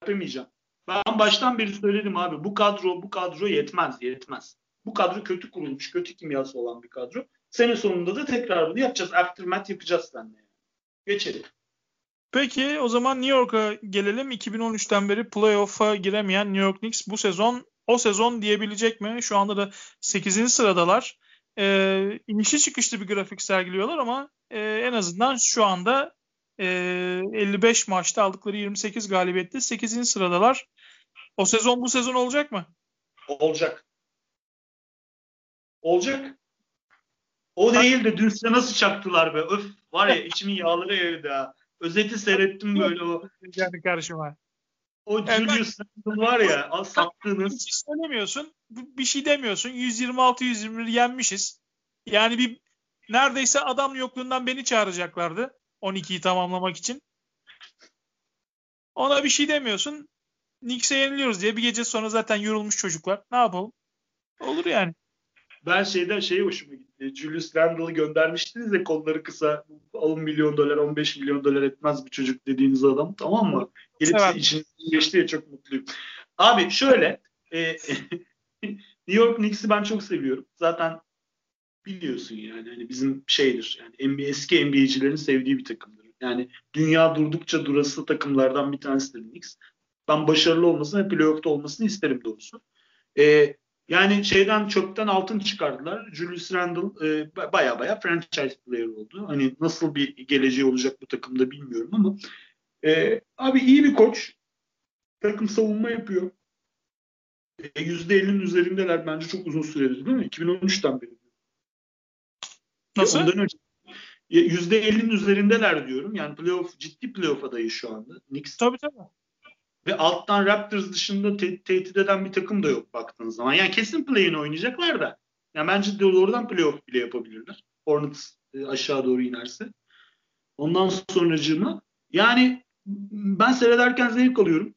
Serpemeyeceğim. Ben baştan beri söyledim abi bu kadro bu kadro yetmez yetmez. Bu kadro kötü kurulmuş, kötü kimyası olan bir kadro. Sene sonunda da tekrar bunu yapacağız. Aftermath yapacağız seninle. Geçelim. Peki o zaman New York'a gelelim. 2013'ten beri playoff'a giremeyen New York Knicks bu sezon o sezon diyebilecek mi? Şu anda da 8. sıradalar. Ee, inişli çıkışlı bir grafik sergiliyorlar ama e, en azından şu anda e, 55 maçta aldıkları 28 galibiyette 8. sıradalar. O sezon bu sezon olacak mı? Olacak. Olacak. O değil de dün size nasıl çaktılar be. Öf var ya içimin yağları evde ha. Özeti seyrettim böyle o. Yani karşıma. O Julius ben, var ya al sattığınız. Hiç söylemiyorsun. Bir şey demiyorsun. 126-121 yenmişiz. Yani bir neredeyse adam yokluğundan beni çağıracaklardı. 12'yi tamamlamak için. Ona bir şey demiyorsun. Knicks'e yeniliyoruz diye bir gece sonra zaten yorulmuş çocuklar. Ne yapalım? Olur yani. Ben şeyden şey hoşuma gitti. Julius Randle'ı göndermiştiniz ya kolları kısa 10 milyon dolar 15 milyon dolar etmez bir çocuk dediğiniz adam tamam mı? Gelip evet. için geçti ya çok mutluyum. Abi şöyle e, [LAUGHS] New York Knicks'i ben çok seviyorum. Zaten biliyorsun yani hani bizim şeydir yani NBA, eski NBA'cilerin sevdiği bir takımdır. Yani dünya durdukça durası takımlardan bir tanesidir Knicks. Ben başarılı olmasını ve playoff'ta olmasını isterim doğrusu. Ee, yani şeyden çöpten altın çıkardılar. Julius Randle e, baya baya franchise player oldu. Hani nasıl bir geleceği olacak bu takımda bilmiyorum ama e, abi iyi bir koç. Takım savunma yapıyor. E, %50'nin üzerindeler bence çok uzun süredir değil mi? 2013'ten beri. Nasıl? Ondan önce %50'nin üzerindeler diyorum. Yani playoff ciddi playoff adayı şu anda. Knicks. Tabii tabii. Ve alttan Raptors dışında te- tehdit eden bir takım da yok baktığınız zaman. Yani kesin play'ini oynayacaklar da. Yani bence doğrudan playoff bile yapabilirler. Hornets e, aşağı doğru inerse. Ondan sonracığıma yani ben seyrederken zevk alıyorum.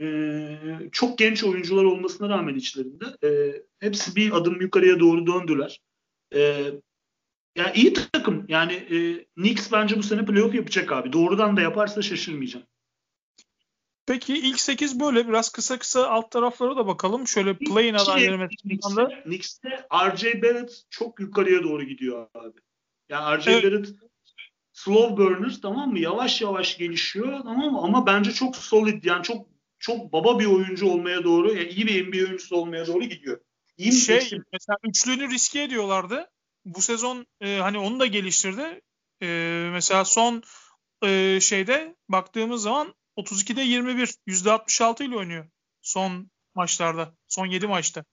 Ee, çok genç oyuncular olmasına rağmen içlerinde e, hepsi bir adım yukarıya doğru döndüler. E, Ya iyi takım. Yani e, Knicks bence bu sene playoff yapacak abi. Doğrudan da yaparsa şaşırmayacağım. Peki ilk 8 böyle biraz kısa kısa alt taraflara da bakalım. Şöyle play-in adayları mesela. Knicks'te RJ Barrett çok yukarıya doğru gidiyor abi. Yani RJ evet. Barrett slow burner tamam mı? Yavaş yavaş gelişiyor tamam mı? Ama bence çok solid yani çok çok baba bir oyuncu olmaya doğru, yani iyi bir NBA oyuncusu olmaya doğru gidiyor. İyi şey mesela üçlüğünü riske ediyorlardı. Bu sezon e, hani onu da geliştirdi. E, mesela son e, şeyde baktığımız zaman 32'de 21 %66 ile oynuyor son maçlarda. Son 7 maçta.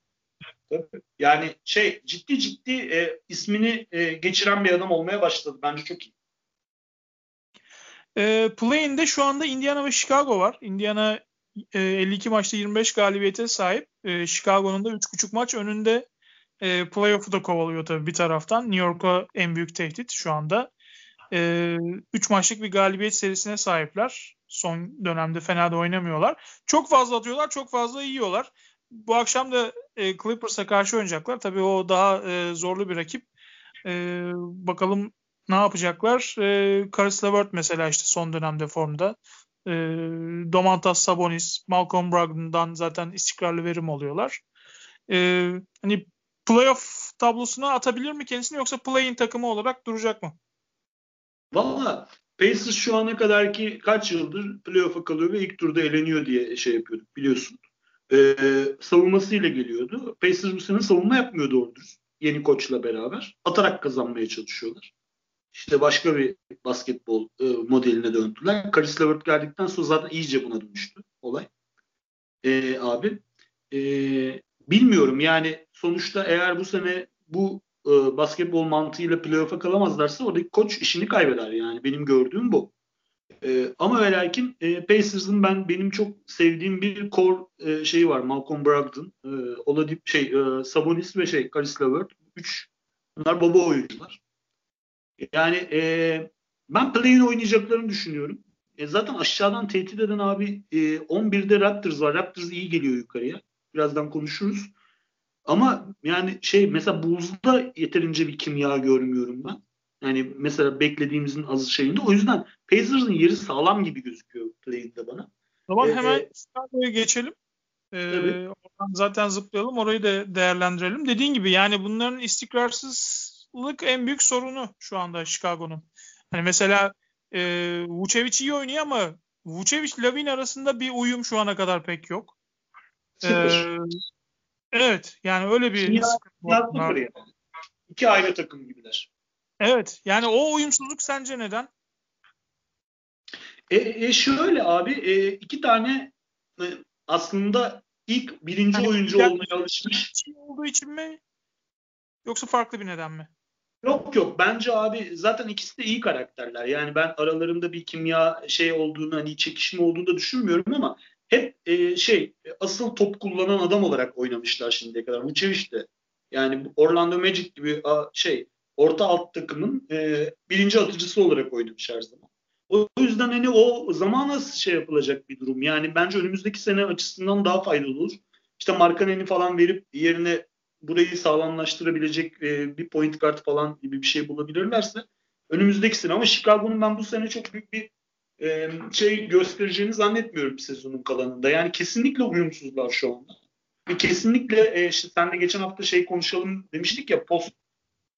Yani şey ciddi ciddi e, ismini e, geçiren bir adam olmaya başladı. Bence çok iyi. E, Play'inde şu anda Indiana ve Chicago var. Indiana e, 52 maçta 25 galibiyete sahip. E, Chicago'nun da 3,5 maç önünde e, playoff'u da kovalıyor tabii bir taraftan. New York'a en büyük tehdit şu anda. 3 e, maçlık bir galibiyet serisine sahipler. Son dönemde fena da oynamıyorlar. Çok fazla atıyorlar, çok fazla yiyorlar. Bu akşam da e, Clippers'a karşı oynayacaklar. Tabii o daha e, zorlu bir rakip. E, bakalım ne yapacaklar? E, Caris LeVert mesela işte son dönemde formda. E, Domantas Sabonis, Malcolm Brogdon'dan zaten istikrarlı verim alıyorlar. E, hani playoff tablosuna atabilir mi kendisini yoksa play-in takımı olarak duracak mı? Valla Pacers şu ana kadar ki kaç yıldır playoff'a kalıyor ve ilk turda eleniyor diye şey yapıyorduk biliyorsun. Ee, savunmasıyla geliyordu. Pacers bu sene savunma yapmıyor doğru Yeni koçla beraber. Atarak kazanmaya çalışıyorlar. İşte başka bir basketbol e, modeline döndüler. Karis Levert geldikten sonra zaten iyice buna dönüştü olay. Ee, abi. Ee, bilmiyorum yani sonuçta eğer bu sene bu e, basketbol mantığıyla playoff'a kalamazlarsa oradaki koç işini kaybeder yani benim gördüğüm bu. E, ama ve lakin e, Pacers'ın ben benim çok sevdiğim bir core e, şeyi var. Malcolm Brogdon, e, Oladip şey e, Sabonis ve şey Caris LeVert. Üç bunlar baba oyuncular. Yani e, ben play-in oynayacaklarını düşünüyorum. E, zaten aşağıdan tehdit eden abi e, 11'de Raptors var. Raptors iyi geliyor yukarıya. Birazdan konuşuruz. Ama yani şey mesela Bulls'da yeterince bir kimya görmüyorum ben. Yani mesela beklediğimizin az şeyinde. O yüzden Pacers'ın yeri sağlam gibi gözüküyor play'inde bana. Tamam ee, hemen Chicago'ya geçelim. Ee, oradan zaten zıplayalım. Orayı da değerlendirelim. Dediğin gibi yani bunların istikrarsızlık en büyük sorunu şu anda Chicago'nun. Hani mesela e, Vucevic iyi oynuyor ama Vucevic Lavin arasında bir uyum şu ana kadar pek yok. Ee, Evet yani öyle bir Dünya, İki ayrı takım gibiler. Evet yani o uyumsuzluk sence neden? E, e şöyle abi e, iki tane e, aslında ilk birinci yani oyuncu olmaya alışmış. Olduğu için mi? Yoksa farklı bir neden mi? Yok yok bence abi zaten ikisi de iyi karakterler. Yani ben aralarında bir kimya şey olduğunu hani çekişme olduğunu da düşünmüyorum ama hep e, şey asıl top kullanan adam olarak oynamışlar şimdiye kadar. Vucevic de yani Orlando Magic gibi a, şey orta alt takımın e, birinci atıcısı olarak oynamış her zaman. O yüzden hani o zamana şey yapılacak bir durum. Yani bence önümüzdeki sene açısından daha faydalı olur. İşte Markanen'i falan verip yerine burayı sağlamlaştırabilecek e, bir point guard falan gibi bir şey bulabilirlerse önümüzdeki sene ama Chicago'nun ben bu sene çok büyük bir e, şey göstereceğini zannetmiyorum sezonun kalanında. Yani kesinlikle uyumsuzlar şu anda. Ve kesinlikle e, işte sen de geçen hafta şey konuşalım demiştik ya post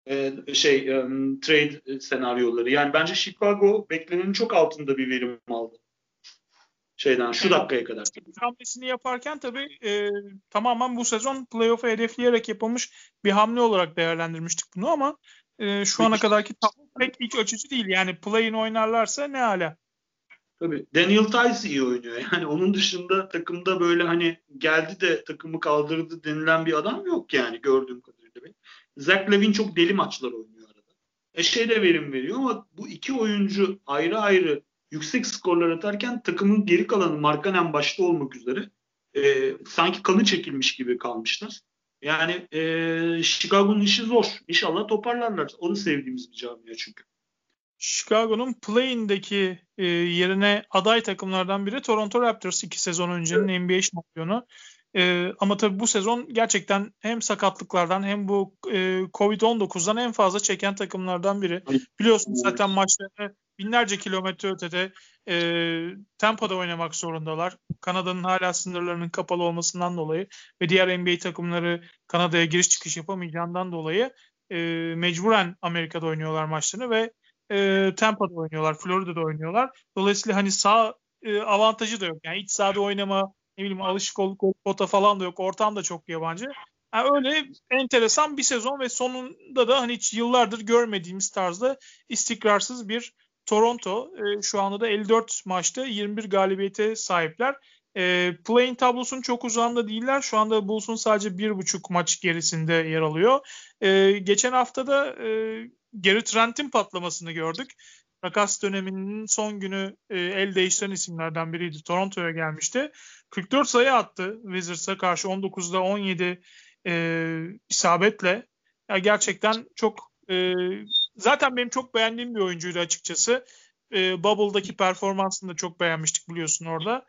e, şey e, trade senaryoları. Yani bence Chicago beklenenin çok altında bir verim aldı. Şeyden şu dakikaya kadar. Hamlesini yaparken tabii e, tamamen bu sezon playoff'u hedefleyerek yapılmış bir hamle olarak değerlendirmiştik bunu ama e, şu ana kadarki tablo pek iç açıcı değil. Yani play-in oynarlarsa ne hala. Tabii. Daniel Tice iyi oynuyor. [LAUGHS] Yani onun dışında takımda böyle hani geldi de takımı kaldırdı denilen bir adam yok yani gördüğüm kadarıyla. Benim. Zach Levin çok deli maçlar oynuyor arada. E şey de verim veriyor ama bu iki oyuncu ayrı ayrı yüksek skorlar atarken takımın geri kalanı Markanen başta olmak üzere e, sanki kanı çekilmiş gibi kalmışlar. Yani e, Chicago'nun işi zor. İnşallah toparlarlar. Onu sevdiğimiz bir camia çünkü. Chicago'nun play'indeki e, yerine aday takımlardan biri Toronto Raptors iki sezon öncenin NBA şampiyonu. E, ama tabii bu sezon gerçekten hem sakatlıklardan hem bu e, Covid-19'dan en fazla çeken takımlardan biri. Biliyorsunuz zaten maçlarını binlerce kilometre ötede e, tempoda oynamak zorundalar. Kanada'nın hala sınırlarının kapalı olmasından dolayı ve diğer NBA takımları Kanada'ya giriş çıkış yapamayacağından dolayı e, mecburen Amerika'da oynuyorlar maçlarını ve e, Tampa'da oynuyorlar, Florida'da oynuyorlar. Dolayısıyla hani sağ e, avantajı da yok. Yani iç sahada oynama, ne bileyim alışık olduk pota falan da yok. Ortam da çok yabancı. Yani öyle enteresan bir sezon ve sonunda da hani hiç yıllardır görmediğimiz tarzda istikrarsız bir Toronto. E, şu anda da 54 maçta 21 galibiyete sahipler. E, playing tablosunun çok uzağında değiller. Şu anda Bulls'un sadece 1,5 maç gerisinde yer alıyor. E, geçen hafta da e, Gary Trent'in patlamasını gördük. Takas döneminin son günü e, el değiştiren isimlerden biriydi. Toronto'ya gelmişti. 44 sayı attı Wizards'a karşı 19'da 17 e, isabetle. Ya gerçekten çok e, zaten benim çok beğendiğim bir oyuncuydu açıkçası. E, Bubble'daki performansını da çok beğenmiştik biliyorsun orada.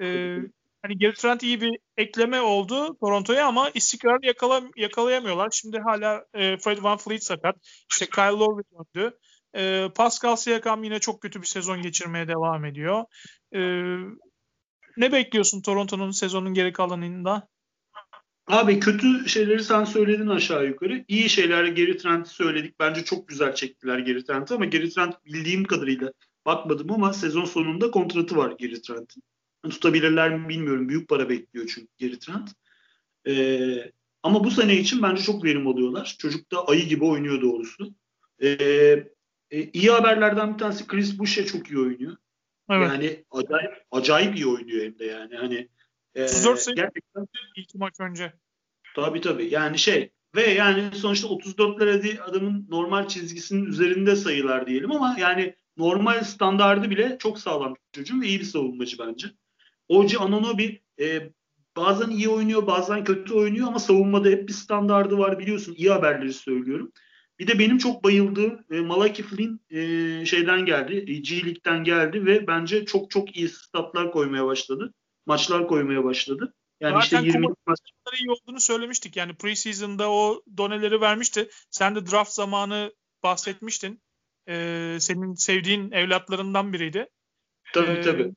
E, hani Gary Trent iyi bir ekleme oldu Toronto'ya ama istikrarı yakala, yakalayamıyorlar. Şimdi hala e, Fred Van Fleet sakat. İşte [LAUGHS] Kyle Lowry döndü. E, Pascal Siakam yine çok kötü bir sezon geçirmeye devam ediyor. E, ne bekliyorsun Toronto'nun sezonun geri kalanında? Abi kötü şeyleri sen söyledin aşağı yukarı. İyi şeyler Geri Trent'i söyledik. Bence çok güzel çektiler Geri Trent'i ama Geri Trent bildiğim kadarıyla bakmadım ama sezon sonunda kontratı var Geri Trent'in. Tutabilirler mi bilmiyorum. Büyük para bekliyor çünkü Geri Trent. Ee, ama bu sene için bence çok verim alıyorlar. Çocuk da ayı gibi oynuyor doğrusu. Ee, e, iyi haberlerden bir tanesi Chris Boucher çok iyi oynuyor. Evet. Yani acayip acayip iyi oynuyor hem de yani. Hani e, 34 sayı gerçekten ilk maç önce. Tabii tabii. Yani şey ve yani sonuçta 34'ler adamın normal çizgisinin üzerinde sayılar diyelim ama yani normal standardı bile çok sağlam çocuğum ve iyi bir savunmacı bence. Oji Anonobi e, bazen iyi oynuyor bazen kötü oynuyor ama savunmada hep bir standardı var biliyorsun. İyi haberleri söylüyorum. Bir de benim çok bayıldığım e, Malaki Flynn e, şeyden geldi. E, G League'den geldi ve bence çok çok iyi statlar koymaya başladı. Maçlar koymaya başladı. Yani Zaten işte 20 maç iyi olduğunu söylemiştik. Yani preseason'da o doneleri vermişti. Sen de draft zamanı bahsetmiştin. Ee, senin sevdiğin evlatlarından biriydi. Tabii ee, tabii.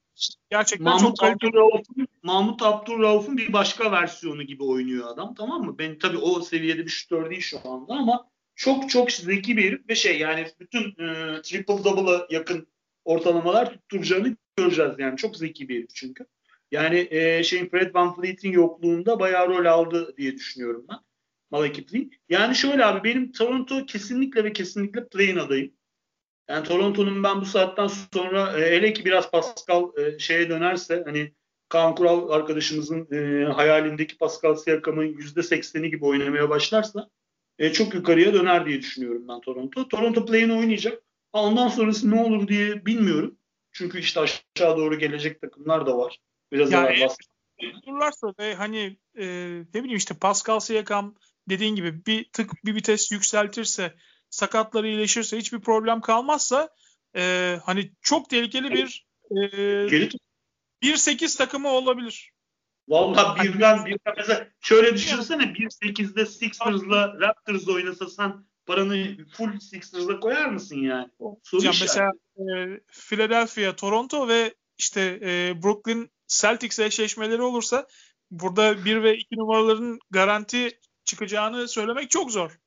Gerçekten Mahmut çok Abdurrauf'un Mahmut Abdurrauf'un bir başka versiyonu gibi oynuyor adam tamam mı? Ben tabii o seviyede bir şutör değil şu anda ama çok çok zeki bir herif ve şey yani bütün e, triple double'a yakın ortalamalar tutturacağını göreceğiz yani. Çok zeki bir herif çünkü. Yani e, şeyin Fred Van Fleet'in yokluğunda bayağı rol aldı diye düşünüyorum ben. Malaki Flynn. Yani şöyle abi benim Toronto kesinlikle ve kesinlikle play'in adayım. Yani Toronto'nun ben bu saatten sonra e, hele ki biraz Pascal e, şeye dönerse hani Kaan Kural arkadaşımızın e, hayalindeki Pascal Siakam'ın %80'i gibi oynamaya başlarsa e, çok yukarıya döner diye düşünüyorum ben Toronto. Toronto play'in oynayacak. Ondan sonrası ne olur diye bilmiyorum. Çünkü işte aşağı doğru gelecek takımlar da var. Biraz yani, daha dururlarsa ve hani e, ne bileyim işte Pascal Siakam dediğin gibi bir tık bir vites yükseltirse sakatları iyileşirse hiçbir problem kalmazsa e, hani çok tehlikeli bir e, 1-8 takımı olabilir. Vallahi birden bir mesela şöyle düşünsene 1-8'de Sixers'la Raptors oynasa sen paranı full Sixers'la koyar mısın yani? Soru ya mesela e, Philadelphia, Toronto ve işte e, Brooklyn Celtics eşleşmeleri olursa burada 1 ve 2 numaraların garanti çıkacağını söylemek çok zor.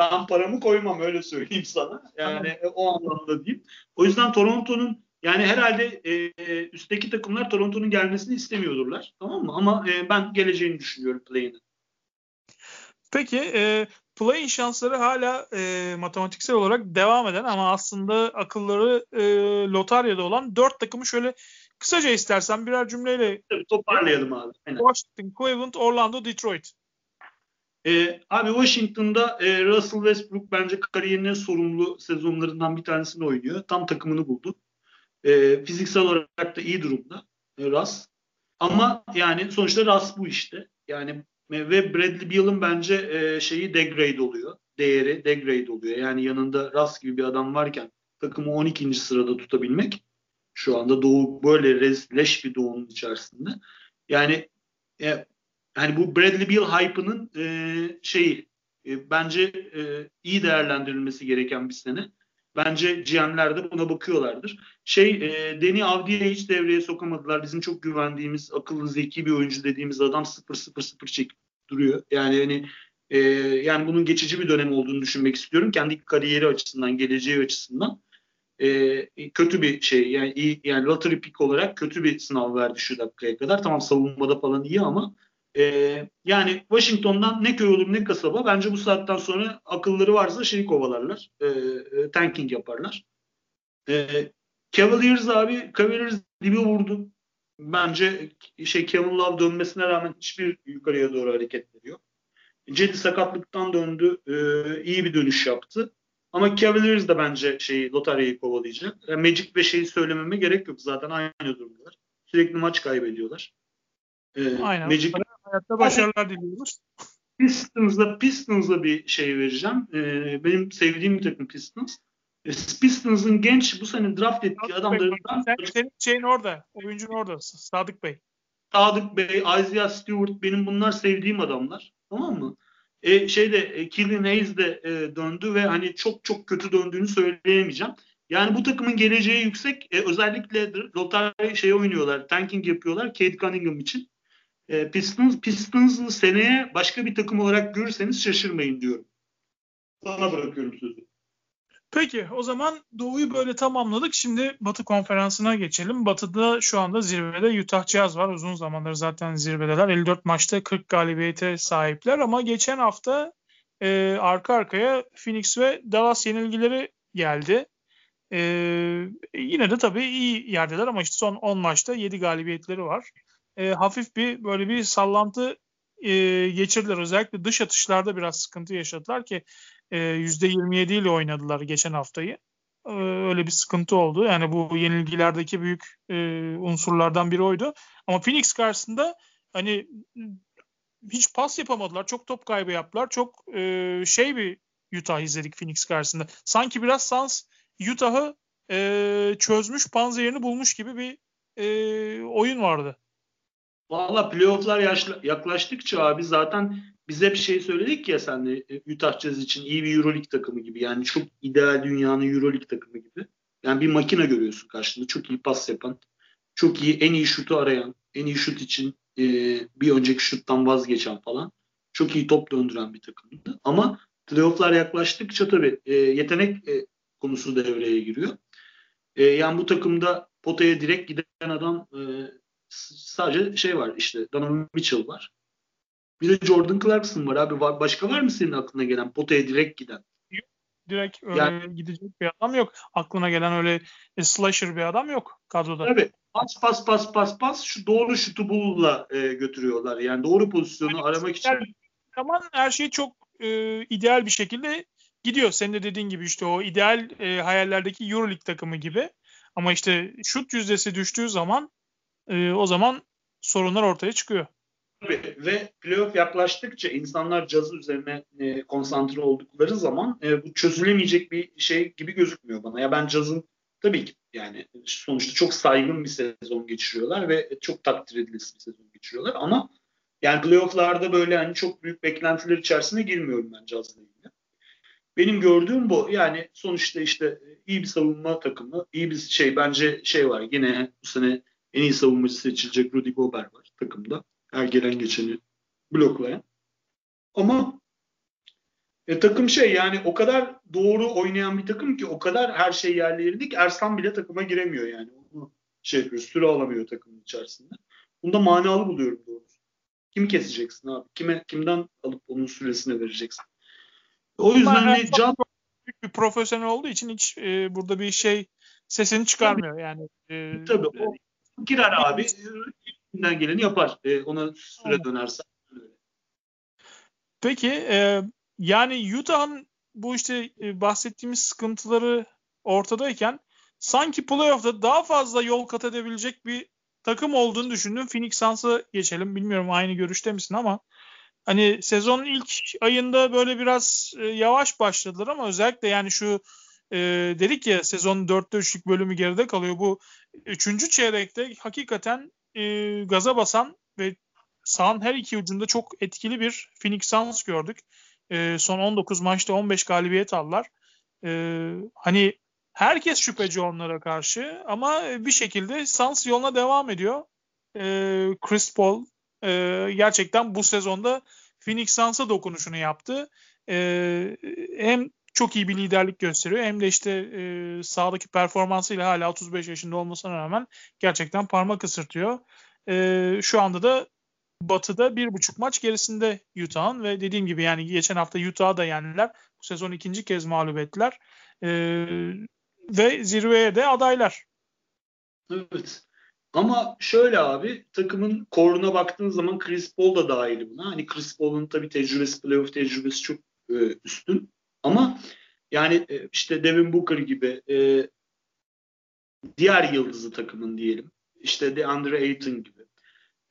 Ben paramı koymam öyle söyleyeyim sana. Yani tamam. o anlamda diyeyim. O yüzden Toronto'nun yani herhalde e, üstteki takımlar Toronto'nun gelmesini istemiyordular. Tamam mı? Ama e, ben geleceğini düşünüyorum play'inin. Peki e, play şansları hala e, matematiksel olarak devam eden ama aslında akılları e, lotaryada olan dört takımı şöyle kısaca istersen birer cümleyle Tabii, toparlayalım abi. Aynen. Washington, Cleveland, Orlando, Detroit. E, abi Washington'da e, Russell Westbrook bence kariyerinin sorumlu sezonlarından bir tanesini oynuyor. Tam takımını buldu. E, fiziksel olarak da iyi durumda e, Russ. Ama yani sonuçta Russ bu işte. Yani ve Bradley Beal'ın bence e, şeyi degrade oluyor. Değeri degrade oluyor. Yani yanında Russ gibi bir adam varken takımı 12. sırada tutabilmek şu anda doğu böyle leş bir doğunun içerisinde. Yani e, hani bu Bradley Beal hype'ının e, şeyi e, bence e, iyi değerlendirilmesi gereken bir sene. Bence GM'ler de buna bakıyorlardır. Şey e, Deni Avdi'ye hiç devreye sokamadılar. Bizim çok güvendiğimiz akıllı zeki bir oyuncu dediğimiz adam 0-0-0 çekip duruyor. Yani hani e, yani bunun geçici bir dönem olduğunu düşünmek istiyorum. Kendi kariyeri açısından, geleceği açısından e, kötü bir şey. Yani iyi, yani lottery pick olarak kötü bir sınav verdi şu dakikaya kadar. Tamam savunmada falan iyi ama e, yani Washington'dan ne köy olur ne kasaba bence bu saatten sonra akılları varsa şeyi kovalarlar. E, e, tanking yaparlar. E, Cavaliers abi Cavaliers dibi vurdu. Bence şey Kevin Love dönmesine rağmen hiçbir yukarıya doğru hareket ediyor. Cedi sakatlıktan döndü. E, iyi bir dönüş yaptı. Ama Cavaliers de bence şeyi lotaryayı kovalayacak. Yani Magic ve şeyi söylememe gerek yok. Zaten aynı durumdalar. Sürekli maç kaybediyorlar. Ee, Aynen. Magic... Hayatta başarılar diliyoruz. Pistons'la Pistons'la bir şey vereceğim. Ee, benim sevdiğim bir takım Pistons. Ee, Pistons'ın genç bu sene draft ettiği adamlarından sen, senin şeyin orada. Oyuncun orada. Sadık Bey. Sadık Bey, Isaiah Stewart benim bunlar sevdiğim adamlar. Tamam mı? E, şeyde e, Killian Hayes de e, döndü ve hani çok çok kötü döndüğünü söyleyemeyeceğim. Yani bu takımın geleceği yüksek. E, özellikle Lotari şey oynuyorlar. Tanking yapıyorlar Kate Cunningham için. E, Pistons, Pistons'ı seneye başka bir takım olarak görürseniz şaşırmayın diyorum. Sana bırakıyorum sözü. Peki o zaman Doğu'yu böyle tamamladık. Şimdi Batı konferansına geçelim. Batı'da şu anda zirvede Utah Jazz var. Uzun zamandır zaten zirvedeler. 54 maçta 40 galibiyete sahipler ama geçen hafta e, arka arkaya Phoenix ve Dallas yenilgileri geldi. E, yine de tabii iyi yerdeler ama işte son 10 maçta 7 galibiyetleri var. E, hafif bir böyle bir sallantı e, geçirdiler. Özellikle dış atışlarda biraz sıkıntı yaşadılar ki e, %27 ile oynadılar geçen haftayı. E, öyle bir sıkıntı oldu. Yani bu yenilgilerdeki büyük e, unsurlardan biri oydu. Ama Phoenix karşısında hani hiç pas yapamadılar. Çok top kaybı yaptılar. Çok e, şey bir Utah izledik Phoenix karşısında. Sanki biraz Suns Utah'ı e, çözmüş, panzerini bulmuş gibi bir e, oyun vardı. Valla playofflar yaklaştıkça abi zaten biz hep şey söyledik ya sen de e, Utah Jazz için iyi bir Euroleague takımı gibi. Yani çok ideal dünyanın Euroleague takımı gibi. Yani bir makine görüyorsun karşında. Çok iyi pas yapan, çok iyi en iyi şutu arayan, en iyi şut için e, bir önceki şuttan vazgeçen falan. Çok iyi top döndüren bir takımdı. Ama playofflar yaklaştıkça tabii e, yetenek e, konusu devreye giriyor. E, yani bu takımda potaya direkt giden adam e, sadece şey var işte Donovan Mitchell var. Bir de Jordan Clarkson var abi. Başka var mı senin aklına gelen potaya direkt giden? Yok. Direkt öyle yani, gidecek bir adam yok. Aklına gelen öyle slasher bir adam yok kadroda. Tabii. Pas pas pas pas pas şu doğru şutu bulla e, götürüyorlar. Yani doğru pozisyonu yani, aramak için. Zaman her şey çok e, ideal bir şekilde gidiyor. Senin de dediğin gibi işte o ideal e, hayallerdeki Euroleague takımı gibi. Ama işte şut yüzdesi düştüğü zaman e, o zaman sorunlar ortaya çıkıyor. Tabii ve playoff yaklaştıkça insanlar cazı üzerine e, konsantre oldukları zaman e, bu çözülemeyecek bir şey gibi gözükmüyor bana. Ya ben cazın tabii ki yani sonuçta çok saygın bir sezon geçiriyorlar ve çok takdir edilesi bir sezon geçiriyorlar ama yani playofflarda böyle hani çok büyük beklentiler içerisine girmiyorum ben cazla ilgili. Benim gördüğüm bu. Yani sonuçta işte iyi bir savunma takımı, iyi bir şey bence şey var. Yine bu sene en iyi savunmacı seçilecek Rudy Gobert var takımda. Her gelen geçeni bloklayan. Ama e, takım şey yani o kadar doğru oynayan bir takım ki o kadar her şey yerli yerinde ki Ersan bile takıma giremiyor yani. Onu şey yapıyor, süre alamıyor takımın içerisinde. Bunda manalı buluyorum doğrusu. Kim keseceksin abi? Kime kimden alıp onun süresine vereceksin? O yüzden hani can büyük bir profesyonel olduğu için hiç e, burada bir şey sesini çıkarmıyor tabii. yani. E, tabii. O, girer abi elinden geleni yapar. E, ona süre dönerse. Peki e, yani Utah'ın bu işte e, bahsettiğimiz sıkıntıları ortadayken sanki playoff'ta daha fazla yol kat edebilecek bir takım olduğunu düşündüm. Phoenix Suns'a geçelim. Bilmiyorum aynı görüşte misin ama hani sezonun ilk ayında böyle biraz e, yavaş başladılar ama özellikle yani şu e, dedik ya sezonun 4'te 3'lük bölümü geride kalıyor. Bu üçüncü çeyrekte hakikaten e, gaza basan ve sahanın her iki ucunda çok etkili bir Phoenix Suns gördük. E, son 19 maçta 15 galibiyet aldılar. E, hani herkes şüpheci onlara karşı ama bir şekilde Suns yoluna devam ediyor. E, Chris Paul e, gerçekten bu sezonda Phoenix Suns'a dokunuşunu yaptı. E, hem çok iyi bir liderlik gösteriyor. Hem de işte e, sahadaki performansıyla hala 35 yaşında olmasına rağmen gerçekten parmak ısırtıyor. E, şu anda da Batı'da bir buçuk maç gerisinde Utah'ın ve dediğim gibi yani geçen hafta Utah'a da yendiler. Bu sezon ikinci kez mağlup ettiler. E, ve zirveye de adaylar. Evet. Ama şöyle abi takımın koruna baktığın zaman Chris Paul da dahil buna. Hani Chris Paul'un tabii tecrübesi, playoff tecrübesi çok e, üstün. Ama yani e, işte Devin Booker gibi e, diğer yıldızı takımın diyelim. İşte DeAndre Ayton gibi.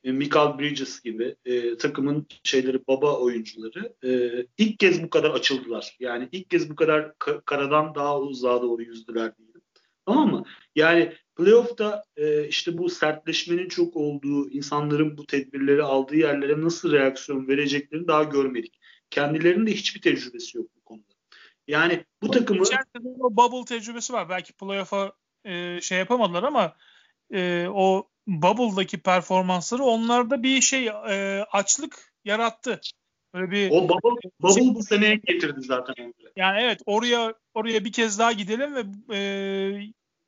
E, Michael Bridges gibi e, takımın şeyleri baba oyuncuları e, ilk kez bu kadar açıldılar. Yani ilk kez bu kadar ka- karadan daha uzağa doğru yüzdüler diyelim. Tamam mı? Yani playoff'ta e, işte bu sertleşmenin çok olduğu, insanların bu tedbirleri aldığı yerlere nasıl reaksiyon vereceklerini daha görmedik. Kendilerinin de hiçbir tecrübesi yok bu konuda. Yani bu takımı... o bubble tecrübesi var. Belki playoff'a e, şey yapamadılar ama e, o bubble'daki performansları onlarda bir şey e, açlık yarattı. Böyle bir O bubble, bubble bu seneye getirdi zaten. Yani evet oraya oraya bir kez daha gidelim ve e,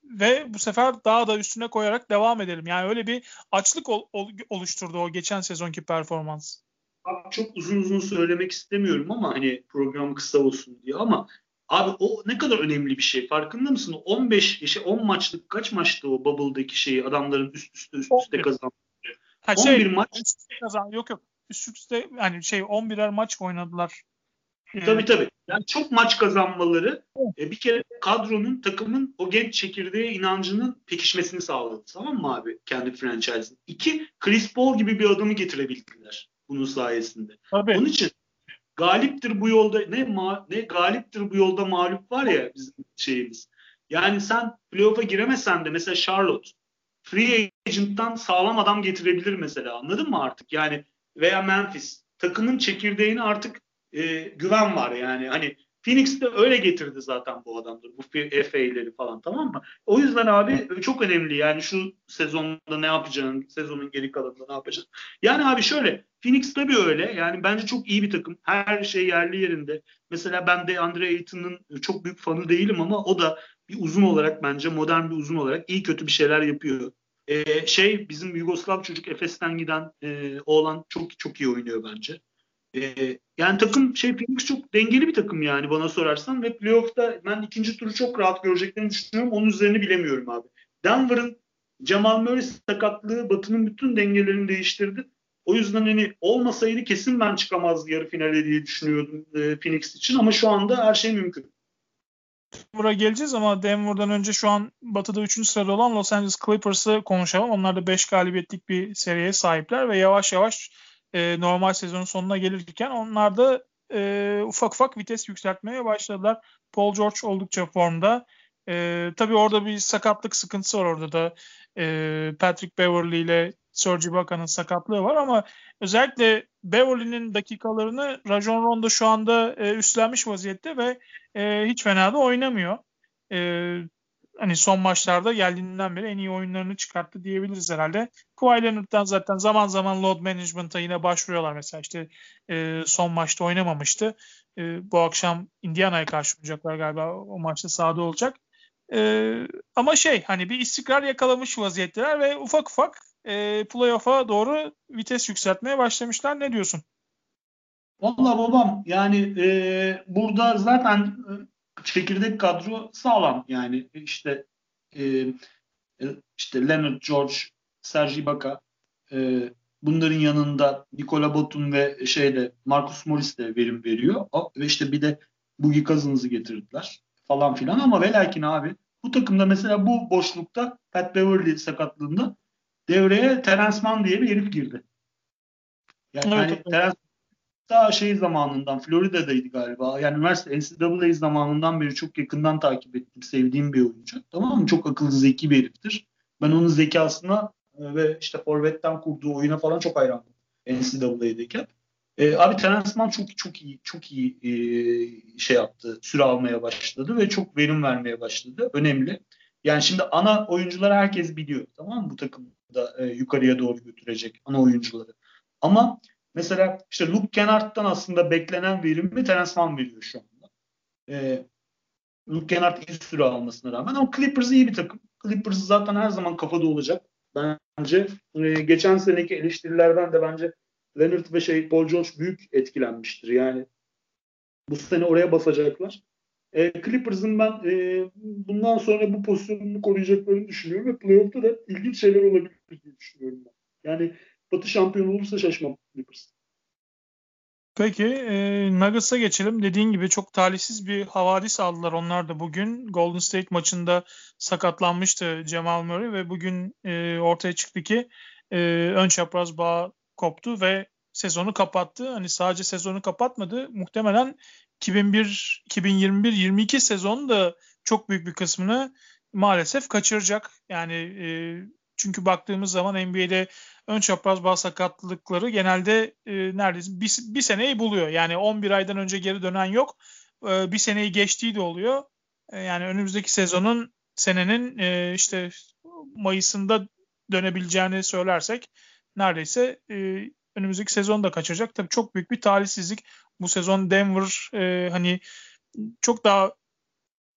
ve bu sefer daha da üstüne koyarak devam edelim. Yani öyle bir açlık ol, ol, oluşturdu o geçen sezonki performans. Abi çok uzun uzun söylemek istemiyorum ama hani program kısa olsun diye ama abi o ne kadar önemli bir şey farkında mısın? 15 işte 10 maçlık kaç maçtı o bubble'daki şeyi adamların üst üste üst üste kazandı. Ha, 11 şey, maç kazan yok yok üst üste hani şey 11'er maç oynadılar. Tabii tabii. Yani çok maç kazanmaları e, bir kere kadronun, takımın o genç çekirdeğe inancının pekişmesini sağladı. Tamam mı abi? Kendi franchise'ın. İki, Chris Paul gibi bir adamı getirebildiler bunun sayesinde. Tabii. Onun için galiptir bu yolda ne ma, ne galiptir bu yolda mağlup var ya bizim şeyimiz. Yani sen playoff'a giremesen de mesela Charlotte free agent'tan sağlam adam getirebilir mesela. Anladın mı artık? Yani veya Memphis takımın çekirdeğini artık e, güven var yani. Hani Phoenix'te öyle getirdi zaten bu adamdır. Bu FA'leri falan tamam mı? O yüzden abi çok önemli yani şu sezonda ne yapacağın, sezonun geri kalanında ne yapacaksın. Yani abi şöyle Phoenix tabii öyle. Yani bence çok iyi bir takım. Her şey yerli yerinde. Mesela ben de Andre Ayton'un çok büyük fanı değilim ama o da bir uzun olarak bence modern bir uzun olarak iyi kötü bir şeyler yapıyor. Ee, şey bizim Yugoslav çocuk Efes'ten giden e, oğlan çok çok iyi oynuyor bence. Ee, yani takım şey Phoenix çok dengeli bir takım yani bana sorarsan ve playoff'ta ben ikinci turu çok rahat göreceklerini düşünüyorum. Onun üzerine bilemiyorum abi. Denver'ın Jamal Murray sakatlığı Batı'nın bütün dengelerini değiştirdi. O yüzden hani olmasaydı kesin ben çıkamazdı yarı finale diye düşünüyordum e, Phoenix için ama şu anda her şey mümkün. Denver'a geleceğiz ama Denver'dan önce şu an Batı'da 3. sırada olan Los Angeles Clippers'ı konuşalım. Onlar da 5 galibiyetlik bir seriye sahipler ve yavaş yavaş e, normal sezonun sonuna gelirken onlar da e, ufak ufak vites yükseltmeye başladılar. Paul George oldukça formda. E, tabii orada bir sakatlık sıkıntısı var orada da. E, Patrick Beverly ile Serge Ibaka'nın sakatlığı var ama özellikle Beverly'nin dakikalarını Rajon Rondo şu anda e, üstlenmiş vaziyette ve e, hiç fena da oynamıyor. E, hani son maçlarda geldiğinden beri en iyi oyunlarını çıkarttı diyebiliriz herhalde. Kawhi Leonard'dan zaten zaman zaman load management'a yine başvuruyorlar mesela işte e, son maçta oynamamıştı. E, bu akşam Indiana'ya karşı oynayacaklar galiba o maçta sahada olacak. E, ama şey hani bir istikrar yakalamış vaziyetteler ve ufak ufak e, playoff'a doğru vites yükseltmeye başlamışlar. Ne diyorsun? Valla babam yani e, burada zaten çekirdek kadro sağlam yani işte e, e, işte Leonard George, Sergi Ibaka e, bunların yanında Nikola Batum ve şeyde Marcus Morris de verim veriyor. O, ve işte bir de Boogie Cousins'ı getirdiler falan filan ama ve lakin abi bu takımda mesela bu boşlukta Pat Beverly sakatlığında devreye Terence Mann diye bir herif girdi. Yani, evet, yani Terence daha şey zamanından Florida'daydı galiba. Yani üniversite NCAA zamanından beri çok yakından takip ettim. Sevdiğim bir oyuncu. Tamam mı? Çok akıllı, zeki bir heriftir. Ben onun zekasına e, ve işte forvetten kurduğu oyuna falan çok hayranım. NCAA'deyken. E, abi Terence Mann çok çok iyi çok iyi e, şey yaptı. Süre almaya başladı ve çok verim vermeye başladı. Önemli. Yani şimdi ana oyuncuları herkes biliyor. Tamam mı? Bu takımda e, yukarıya doğru götürecek ana oyuncuları. Ama mesela işte Luke Kennard'dan aslında beklenen verimi Terence Mann veriyor şu anda. E, Luke Kennard iyi süre almasına rağmen ama Clippers iyi bir takım. Clippers zaten her zaman kafada olacak. Bence e, geçen seneki eleştirilerden de bence Leonard ve şey Paul George büyük etkilenmiştir. Yani bu sene oraya basacaklar. E, Clippers'ın ben e, bundan sonra bu pozisyonunu koruyacaklarını düşünüyorum ve playoff'ta da ilginç şeyler olabilir diye düşünüyorum ben. Yani Batı şampiyonu olursa şaşmam Clippers. Peki e, Nuggets'a geçelim. Dediğin gibi çok talihsiz bir havadis aldılar onlar da bugün. Golden State maçında sakatlanmıştı Cemal Murray ve bugün e, ortaya çıktı ki e, ön çapraz bağ koptu ve sezonu kapattı. Hani sadece sezonu kapatmadı. Muhtemelen 2001 2021 22 sezonu da çok büyük bir kısmını maalesef kaçıracak. Yani e, çünkü baktığımız zaman NBA'de ön çapraz bağ sakatlıkları genelde e, neredeyse bir, bir seneyi buluyor. Yani 11 aydan önce geri dönen yok. E, bir seneyi geçtiği de oluyor. E, yani önümüzdeki sezonun senenin e, işte Mayıs'ında dönebileceğini söylersek neredeyse e, önümüzdeki sezonu da kaçacak. Tabii çok büyük bir talihsizlik. Bu sezon Denver e, hani çok daha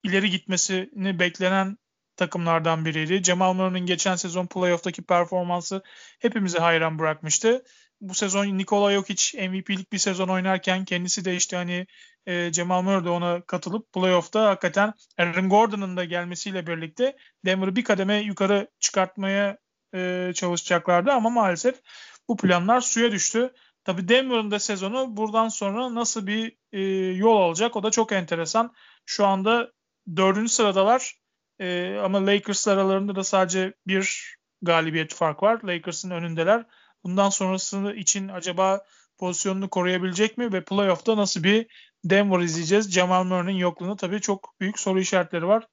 ileri gitmesini beklenen takımlardan biriydi. Cemal Murray'nin geçen sezon playoff'taki performansı hepimizi hayran bırakmıştı. Bu sezon Nikola Jokic MVP'lik bir sezon oynarken kendisi de işte hani e, Cemal Murray de ona katılıp playoff'ta hakikaten Aaron Gordon'ın da gelmesiyle birlikte Denver'ı bir kademe yukarı çıkartmaya e, çalışacaklardı ama maalesef bu planlar suya düştü. Tabi Denver'ın da sezonu buradan sonra nasıl bir e, yol alacak o da çok enteresan. Şu anda dördüncü sıradalar e, ama Lakers aralarında da sadece bir galibiyet fark var. Lakers'ın önündeler. Bundan sonrası için acaba pozisyonunu koruyabilecek mi ve playoff'ta nasıl bir Denver izleyeceğiz? Jamal Murray'nin yokluğunda tabii çok büyük soru işaretleri var.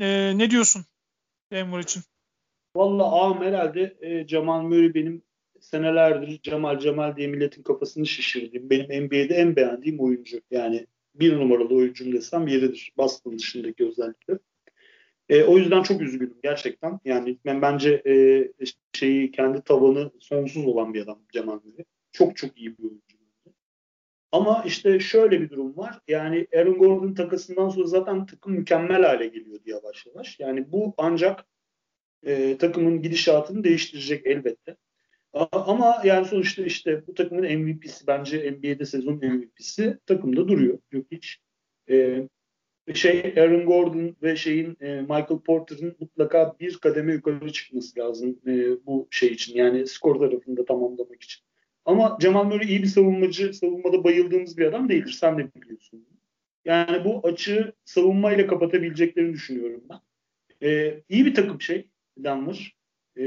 E, ne diyorsun Denver için? Valla ağam herhalde e, Jamal Murray benim senelerdir Cemal Cemal diye milletin kafasını şişirdiğim, benim NBA'de en beğendiğim oyuncu. Yani bir numaralı oyuncum desem yeridir. Boston dışındaki özellikle. E, o yüzden çok üzgünüm gerçekten. Yani ben bence e, şeyi kendi tavanı sonsuz olan bir adam Cemal Murray. Çok çok iyi bir oyuncu. Ama işte şöyle bir durum var. Yani Aaron Gordon takasından sonra zaten takım mükemmel hale geliyordu yavaş yavaş. Yani bu ancak e, takımın gidişatını değiştirecek elbette. Ama yani sonuçta işte bu takımın MVP'si bence NBA'de sezon MVP'si takımda duruyor. Yok hiç. E, şey Aaron Gordon ve şeyin e, Michael Porter'ın mutlaka bir kademe yukarı çıkması lazım e, bu şey için. Yani skor tarafında tamamlamak için. Ama Cemal Murray iyi bir savunmacı, savunmada bayıldığımız bir adam değildir. Sen de biliyorsun. Yani bu açığı savunmayla kapatabileceklerini düşünüyorum ben. E, iyi bir takım şey Denver. E,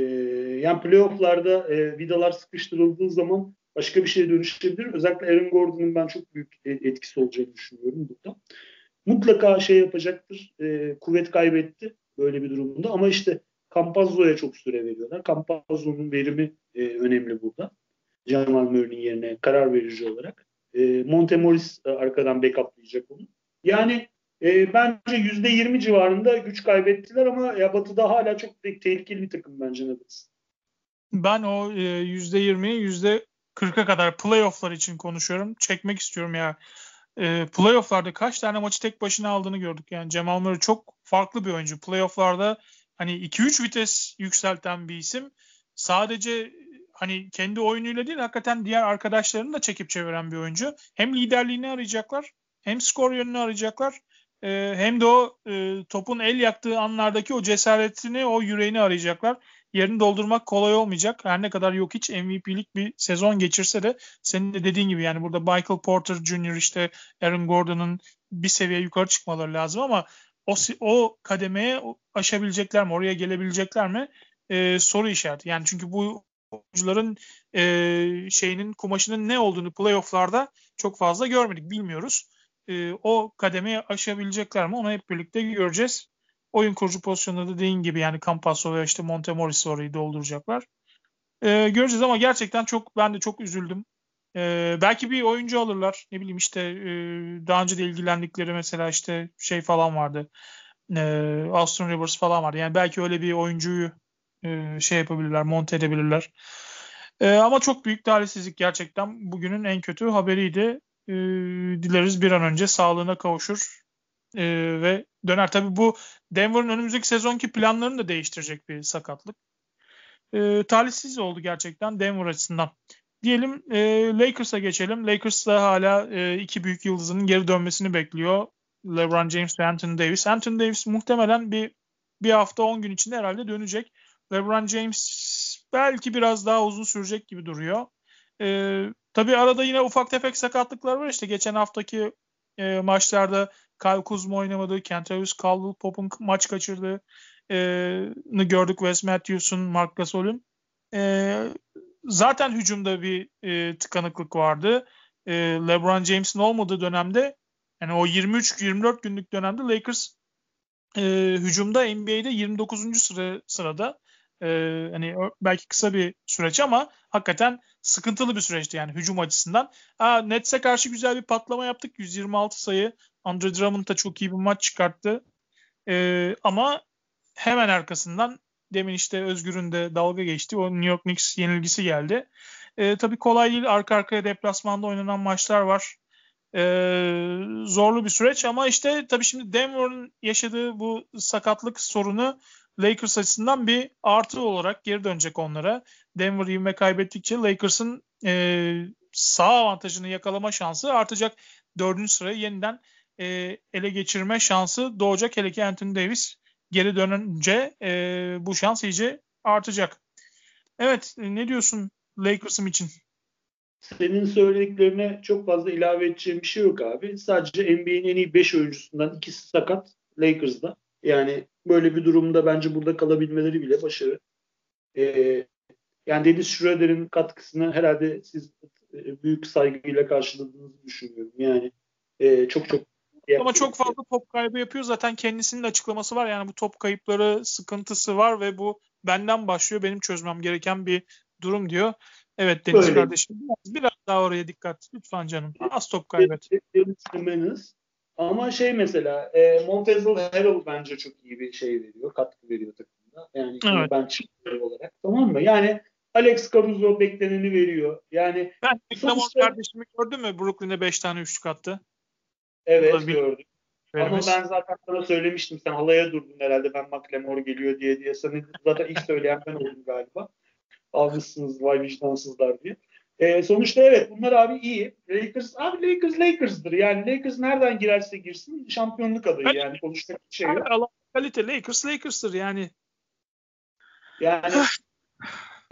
yani playofflarda e, vidalar sıkıştırıldığı zaman başka bir şeye dönüşebilir. Özellikle Aaron Gordon'un ben çok büyük etkisi olacağını düşünüyorum burada. Mutlaka şey yapacaktır. E, kuvvet kaybetti böyle bir durumda ama işte Campazzo'ya çok süre veriyorlar. Campazzo'nun verimi e, önemli burada. Jamal Murray'nin yerine karar verici olarak. E, Montemoris e, arkadan backuplayacak onu. Yani e, bence %20 civarında güç kaybettiler ama ya Batı'da hala çok te- tehlikeli bir takım bence Nuggets. Ben o e, %20'yi %40'a kadar playofflar için konuşuyorum. Çekmek istiyorum ya. E, playofflarda kaç tane maçı tek başına aldığını gördük. Yani Cemal Murray çok farklı bir oyuncu. Playofflarda hani 2-3 vites yükselten bir isim. Sadece hani kendi oyunuyla değil hakikaten diğer arkadaşlarını da çekip çeviren bir oyuncu. Hem liderliğini arayacaklar hem skor yönünü arayacaklar e, hem de o e, topun el yaktığı anlardaki o cesaretini, o yüreğini arayacaklar. Yerini doldurmak kolay olmayacak. Her ne kadar yok hiç MVP'lik bir sezon geçirse de senin de dediğin gibi yani burada Michael Porter Jr. işte Aaron Gordon'ın bir seviye yukarı çıkmaları lazım ama o, o kademeye aşabilecekler mi? Oraya gelebilecekler mi? E, soru işareti. Yani çünkü bu oyuncuların e, şeyinin kumaşının ne olduğunu playofflarda çok fazla görmedik. Bilmiyoruz e, o kademeyi aşabilecekler mi onu hep birlikte göreceğiz. Oyun kurucu pozisyonunda da dediğin gibi yani Campasso veya işte Montemoris orayı dolduracaklar. E, göreceğiz ama gerçekten çok ben de çok üzüldüm. E, belki bir oyuncu alırlar. Ne bileyim işte e, daha önce de ilgilendikleri mesela işte şey falan vardı. E, Austin Rivers falan vardı. Yani belki öyle bir oyuncuyu e, şey yapabilirler, monte edebilirler. E, ama çok büyük talihsizlik gerçekten. Bugünün en kötü haberiydi. E, dileriz bir an önce sağlığına kavuşur e, ve döner. Tabii bu Denver'ın önümüzdeki sezonki planlarını da değiştirecek bir sakatlık. E, talihsiz oldu gerçekten Denver açısından. Diyelim e, Lakers'a geçelim. Lakers da hala e, iki büyük yıldızının geri dönmesini bekliyor. LeBron James ve Anthony Davis. Anthony Davis muhtemelen bir bir hafta 10 gün içinde herhalde dönecek. LeBron James belki biraz daha uzun sürecek gibi duruyor. E, tabii arada yine ufak tefek sakatlıklar var. İşte geçen haftaki e, maçlarda Kyle Kuzma oynamadı. Kentavius Caldwell Pop'un maç kaçırdı. E, gördük Wes Matthews'un, Mark Gasol'ün. E, zaten hücumda bir e, tıkanıklık vardı. E, LeBron James'in olmadığı dönemde yani o 23-24 günlük dönemde Lakers e, hücumda NBA'de 29. sıra sırada. E, hani belki kısa bir süreç ama hakikaten sıkıntılı bir süreçti yani hücum açısından. Aa, Nets'e karşı güzel bir patlama yaptık. 126 sayı. Andre Drummond da çok iyi bir maç çıkarttı. E, ama hemen arkasından demin işte Özgür'ün de dalga geçti. O New York Knicks yenilgisi geldi. E, tabii kolay değil. Arka arkaya deplasmanda oynanan maçlar var. E, zorlu bir süreç ama işte tabii şimdi Denver'ın yaşadığı bu sakatlık sorunu Lakers açısından bir artı olarak geri dönecek onlara. Denver ivme kaybettikçe Lakers'ın e, sağ avantajını yakalama şansı artacak. Dördüncü sırayı yeniden e, ele geçirme şansı doğacak. Hele ki Anthony Davis geri dönünce e, bu şans iyice artacak. Evet ne diyorsun Lakers'ım için? Senin söylediklerine çok fazla ilave edeceğim bir şey yok abi. Sadece NBA'nin en iyi 5 oyuncusundan ikisi sakat Lakers'da. Yani böyle bir durumda bence burada kalabilmeleri bile başarı. Ee, yani Deniz Schroeder'in katkısını herhalde siz e, büyük saygıyla karşıladığınızı düşünüyorum. Yani e, çok çok ama çok fazla top kaybı yapıyor. Zaten kendisinin açıklaması var. Yani bu top kayıpları sıkıntısı var ve bu benden başlıyor. Benim çözmem gereken bir durum diyor. Evet Deniz Böyle. kardeşim biraz, biraz daha oraya dikkat. Lütfen canım. Az top kaybet. Ama şey mesela e, Montezl Harrell bence çok iyi bir şey veriyor. Katkı veriyor takımda. Yani evet. ben çıkıyorum olarak. Tamam mı? Yani Alex Caruso bekleneni veriyor. Yani ben sonuçta... kardeşimi gördün mü? Brooklyn'e 5 tane üçlük attı. Evet bir... gördüm. Verimiz. Ama ben zaten sana söylemiştim. Sen halaya durdun herhalde ben McLemore geliyor diye diye. Sana zaten ilk söyleyen ben oldum galiba. Almışsınız vay vicdansızlar diye. E, sonuçta evet bunlar abi iyi. Lakers abi Lakers Lakers'dır. Yani Lakers nereden girerse girsin şampiyonluk adayı yani, yani konuşacak bir şey yok. Allah kalite Lakers Lakers'tır yani. Yani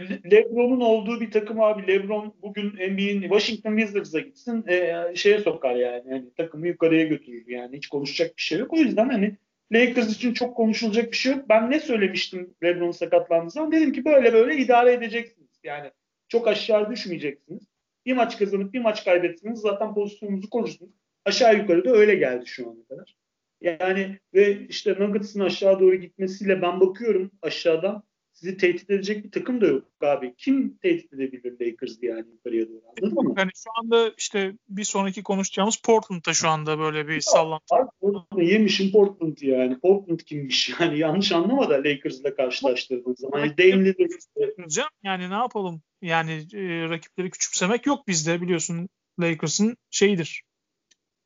LeBron'un olduğu bir takım abi LeBron bugün NBA'in Washington Wizards'a gitsin e, şeye sokar yani. yani takımı yukarıya götürür yani hiç konuşacak bir şey yok. O yüzden hani Lakers için çok konuşulacak bir şey yok. Ben ne söylemiştim LeBron sakatlandığı zaman? Dedim ki böyle böyle idare edeceksiniz. Yani çok aşağı düşmeyeceksiniz. Bir maç kazanıp bir maç kaybetsiniz zaten pozisyonunuzu korursunuz. Aşağı yukarı da öyle geldi şu ana kadar. Yani ve işte Nuggets'ın aşağı doğru gitmesiyle ben bakıyorum aşağıdan sizi tehdit edecek bir takım da yok abi. Kim tehdit edebilir Lakers yani yukarıya doğru anladın mı? Yani şu anda işte bir sonraki konuşacağımız Portland'da şu anda böyle bir sallantı. Portland yemişim Portland yani. Portland kimmiş [LAUGHS] yani yanlış anlama da Lakers'la karşılaştırdığın zaman. Yani Dame Lillard. Yani ne yapalım? Yani e, rakipleri küçümsemek yok bizde biliyorsun Lakers'ın şeyidir.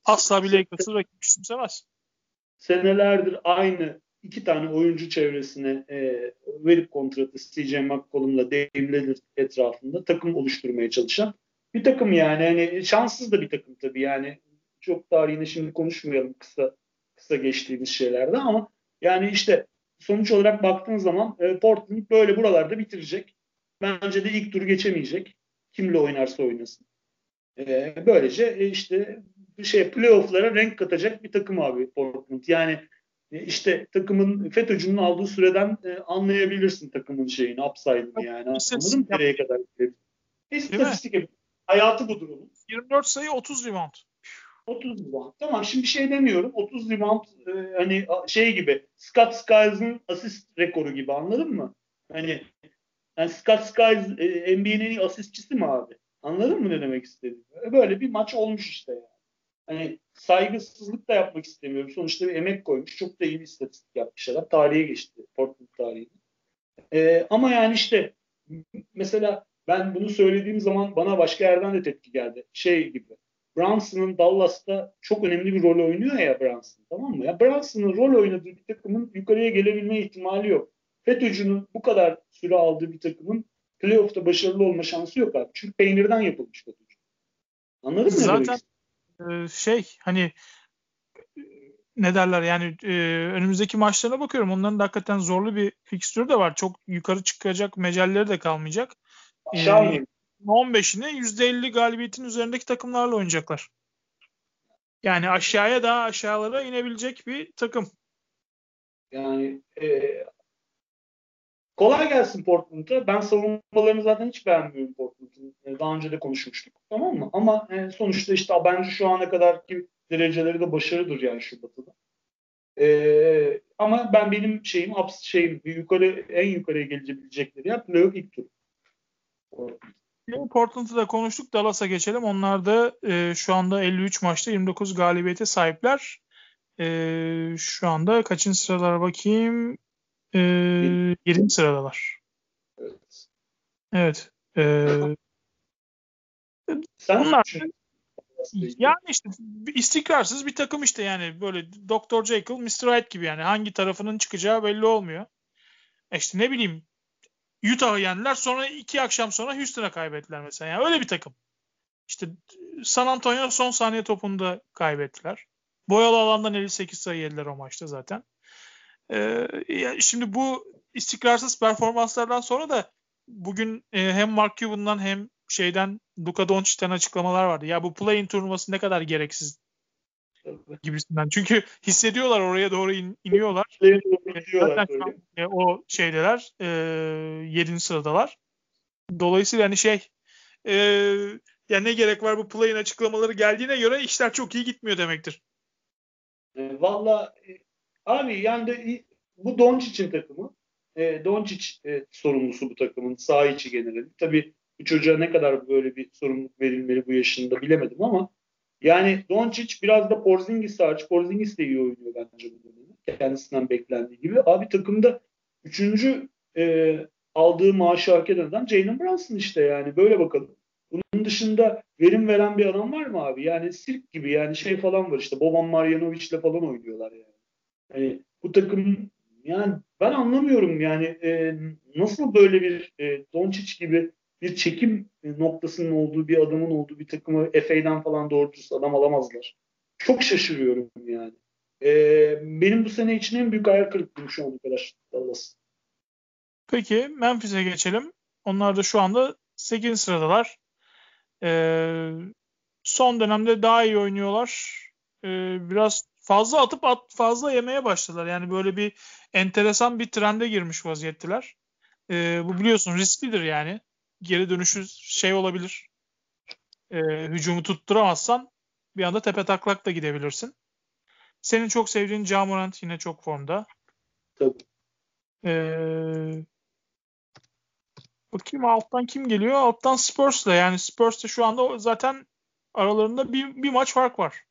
Asla bir Lakers'ı rakip küçümsemez. Senelerdir aynı iki tane oyuncu çevresine e, verip kontratı CJ McCollum'la Dame etrafında takım oluşturmaya çalışan bir takım yani. yani şanssız da bir takım tabii yani. Çok tarihini şimdi konuşmayalım kısa kısa geçtiğimiz şeylerde ama yani işte sonuç olarak baktığın zaman e, Portland böyle buralarda bitirecek. Bence de ilk turu geçemeyecek. Kimle oynarsa oynasın. E, böylece e, işte şey playoff'lara renk katacak bir takım abi Portland. Yani işte takımın FETÖ'cünün aldığı süreden e, anlayabilirsin takımın şeyini, upside'ını yani. Anladın mı nereye kadar gidebilir? İstatistik Hayatı budur onun. 24 sayı 30 rebound. 30 rebound. Tamam şimdi bir şey demiyorum. 30 rebound e, hani şey gibi Scott Skills'ın asist rekoru gibi anladın mı? Hani Yani Scott Skiles e, NBA'nin asistçisi mi abi? Anladın mı ne demek istediğimi? E, böyle bir maç olmuş işte yani. Hani saygısızlık da yapmak istemiyorum. Sonuçta bir emek koymuş. Çok da iyi bir istatistik yapmış adam. Tarihe geçti. Portland tarihine. Ee, ama yani işte mesela ben bunu söylediğim zaman bana başka yerden de tepki geldi. Şey gibi. Brunson'ın Dallas'ta çok önemli bir rol oynuyor ya Brunson. Tamam mı? Ya Brunson'ın rol oynadığı bir takımın yukarıya gelebilme ihtimali yok. FETÖ'cünün bu kadar süre aldığı bir takımın playoff'ta başarılı olma şansı yok abi. Çünkü peynirden yapılmış FETÖ'cü. Anladın mı? Zaten e, şey hani ne derler yani e, önümüzdeki maçlarına bakıyorum. Onların da hakikaten zorlu bir fikstürü de var. Çok yukarı çıkacak mecelleri de kalmayacak. Aşağı ee, 15'ini %50 galibiyetin üzerindeki takımlarla oynayacaklar. Yani aşağıya daha aşağılara inebilecek bir takım. Yani e, kolay gelsin Portland'a. Ben savunmalarını zaten hiç beğenmiyorum Portland'ın. E, daha önce de konuşmuştuk. Tamam mı? Ama e, sonuçta işte bence şu ana kadarki dereceleri de başarıdır yani şu batıda. E, ama ben benim şeyim şeyim yukarı en yukarıya gelebilecekleri ya playoff ilk tur. Portland'ı da konuştuk. Dallas'a geçelim. Onlar da e, şu anda 53 maçta 29 galibiyete sahipler. E, şu anda kaçıncı sıralara bakayım? E, 20 sıradalar. Evet. Evet. E, Sen bunlar yani işte istikrarsız bir takım işte yani böyle Dr. Jekyll, Mr. Hyde gibi yani hangi tarafının çıkacağı belli olmuyor. E işte ne bileyim Utah'ı yendiler sonra iki akşam sonra Houston'a kaybettiler mesela. Yani öyle bir takım. İşte San Antonio son saniye topunda kaybettiler. Boyalı alandan 58 sayı yediler o maçta zaten. Ee, şimdi bu istikrarsız performanslardan sonra da bugün e, hem Mark Cuban'dan hem şeyden Luka Doncic'ten açıklamalar vardı. Ya bu play-in turnuvası ne kadar gereksiz gibisinden. Çünkü hissediyorlar oraya doğru in, iniyorlar. Zaten şu an, e, o şeydeler. E, 7. sıradalar. Dolayısıyla hani şey e, ya ne gerek var bu play'in açıklamaları geldiğine göre işler çok iyi gitmiyor demektir. E, Valla e, abi yani bu Doncic'in takımı. E, Doncic e, sorumlusu bu takımın sağ içi geneli. Tabii bu çocuğa ne kadar böyle bir sorumluluk verilmeli bu yaşında bilemedim ama yani Doncic biraz da Porzingis hariç. Porzingis de iyi oynuyor bence bu dönemi. Kendisinden beklendiği gibi. Abi takımda üçüncü e, aldığı maaşı hak eden adam Jalen Brunson işte yani. Böyle bakalım. Bunun dışında verim veren bir adam var mı abi? Yani sirk gibi yani şey falan var işte. Boban Marjanovic'le falan oynuyorlar yani. Hani bu takım yani ben anlamıyorum yani e, nasıl böyle bir e, Doncic gibi bir çekim noktasının olduğu bir adamın olduğu bir takımı FA'dan falan doğru düz adam alamazlar. Çok şaşırıyorum yani. Ee, benim bu sene için en büyük hayal kırıklığım şu ana kadar. Peki Memphis'e geçelim. Onlar da şu anda 8. sıradalar. Ee, son dönemde daha iyi oynuyorlar. Ee, biraz fazla atıp at, fazla yemeye başladılar. Yani böyle bir enteresan bir trende girmiş vaziyettiler. Ee, bu biliyorsun risklidir yani geri dönüşü şey olabilir. E, hücumu tutturamazsan bir anda tepe taklak da gidebilirsin. Senin çok sevdiğin Camorant yine çok formda. Tabii. Ee, bakayım alttan kim geliyor? Alttan Spurs'la. Yani Spurs'ta şu anda zaten aralarında bir, bir maç fark var.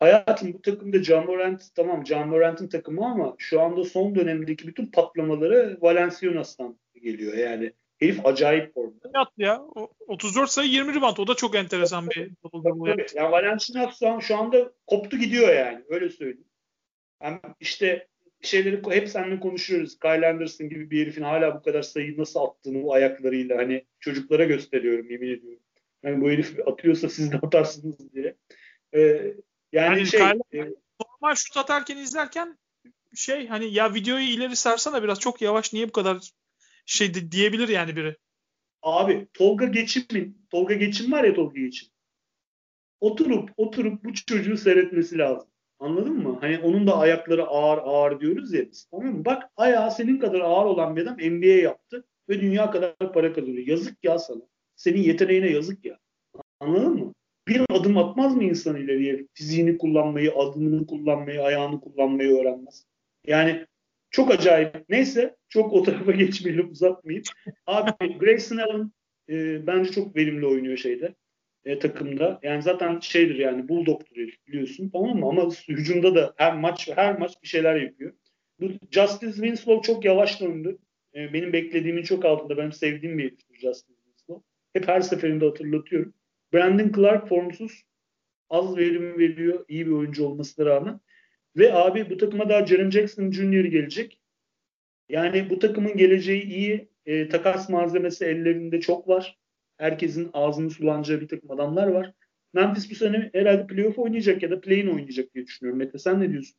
Hayatım bu takımda Camorant tamam Camorant'ın takımı ama şu anda son dönemdeki bütün patlamaları Valenciunas'tan geliyor. Yani Herif acayip formda. Yaptı ya. O, 34 sayı 20 ribant. O da çok enteresan bir double double yaptı. Yani Valenciunas şu, şu anda koptu gidiyor yani. Öyle söyleyeyim. Yani işte şeyleri hep seninle konuşuyoruz. Kyle Anderson gibi bir herifin hala bu kadar sayı nasıl attığını bu ayaklarıyla hani çocuklara gösteriyorum yemin ediyorum. Yani bu herif atıyorsa siz de atarsınız diye. Ee, yani, yani şey Kyle, e, normal şut atarken izlerken şey hani ya videoyu ileri sarsana biraz çok yavaş niye bu kadar şey de, diyebilir yani biri. Abi Tolga Geçim'in Tolga Geçim var ya Tolga Geçim. Oturup oturup bu çocuğu seyretmesi lazım. Anladın mı? Hani onun da ayakları ağır ağır diyoruz ya biz. Tamam mı? Bak ayağı senin kadar ağır olan bir adam NBA yaptı ve dünya kadar para kazanıyor. Yazık ya sana. Senin yeteneğine yazık ya. Anladın mı? Bir adım atmaz mı insan ileriye? Fiziğini kullanmayı, adımını kullanmayı, ayağını kullanmayı öğrenmez. Yani Çok acayip. Neyse çok o tarafa [LAUGHS] geçmeyelim uzatmayayım. Abi Grayson Allen e, bence çok verimli oynuyor şeyde e, takımda. Yani zaten şeydir yani Bulldog'dur biliyorsun tamam mı? Ama hücumda da her maç her maç bir şeyler yapıyor. Bu Justice Winslow çok yavaş döndü. E, benim beklediğimin çok altında. Benim sevdiğim bir Justice Winslow. Hep her seferinde hatırlatıyorum. Brandon Clark formsuz. Az verim veriyor. iyi bir oyuncu olmasına rağmen. Ve abi bu takıma daha Jaren Jackson Jr. gelecek. Yani bu takımın geleceği iyi. E, takas malzemesi ellerinde çok var. Herkesin ağzını sulanacağı bir takım adamlar var. Memphis bu sene herhalde playoff oynayacak ya da play-in oynayacak diye düşünüyorum. Mete sen ne diyorsun?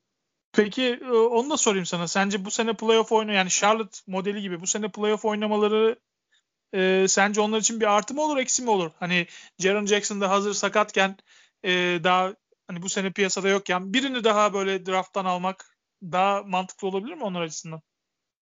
Peki e, onu da sorayım sana. Sence bu sene playoff oyunu yani Charlotte modeli gibi bu sene playoff oynamaları e, sence onlar için bir artı mı olur eksi mi olur? Hani Jaron Jackson da hazır sakatken e, daha hani bu sene piyasada yokken birini daha böyle drafttan almak daha mantıklı olabilir mi onlar açısından?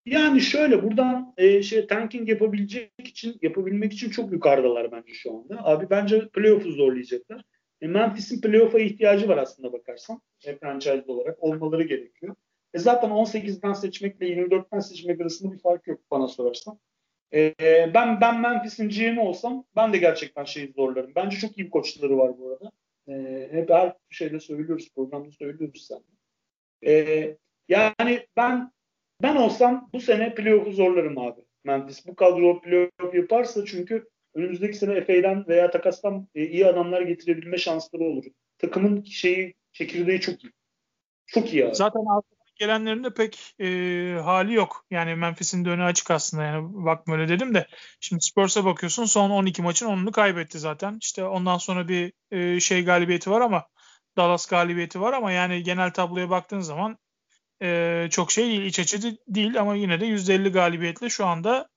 Yani şöyle buradan e, şey tanking yapabilecek için yapabilmek için çok yukarıdalar bence şu anda. Abi bence playoff'u zorlayacaklar. E, Memphis'in playoff'a ihtiyacı var aslında bakarsan. E, franchise olarak olmaları gerekiyor. E, zaten 18'den seçmekle 24'ten seçmek arasında bir fark yok bana sorarsan. E, ben ben Memphis'in GM olsam ben de gerçekten şeyi zorlarım. Bence çok iyi koçları var bu arada. E, hep her şeyde söylüyoruz, programda söylüyoruz sen. E, yani ben ben olsam bu sene playoff'u zorlarım abi. Memphis bu kadro playoff yaparsa çünkü önümüzdeki sene FA'den veya takastan e, iyi adamlar getirebilme şansları olur. Takımın şeyi çekirdeği çok iyi. Çok iyi abi. Zaten arkadan gelenlerin de pek e, hali yok. Yani Memphis'in de önü açık aslında. Yani bakma öyle dedim de. Şimdi Spurs'a bakıyorsun son 12 maçın 10'unu kaybetti zaten. İşte ondan sonra bir e, şey galibiyeti var ama Dallas galibiyeti var ama yani genel tabloya baktığın zaman e, çok şey değil, iç açıcı değil ama yine de %50 galibiyetle şu anda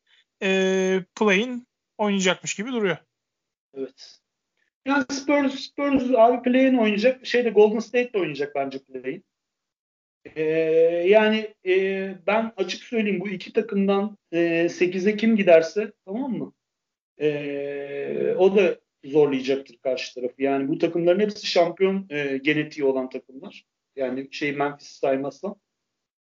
e, play'in oynayacakmış gibi duruyor. Evet. Yani Spurs, Spurs abi play'in oynayacak. Şeyde Golden State de oynayacak bence play'in. Ee, yani e, ben açık söyleyeyim bu iki takımdan e, 8'e kim giderse tamam mı? E, o da zorlayacaktır karşı tarafı. Yani bu takımların hepsi şampiyon e, genetiği olan takımlar. Yani şey Memphis saymazsam.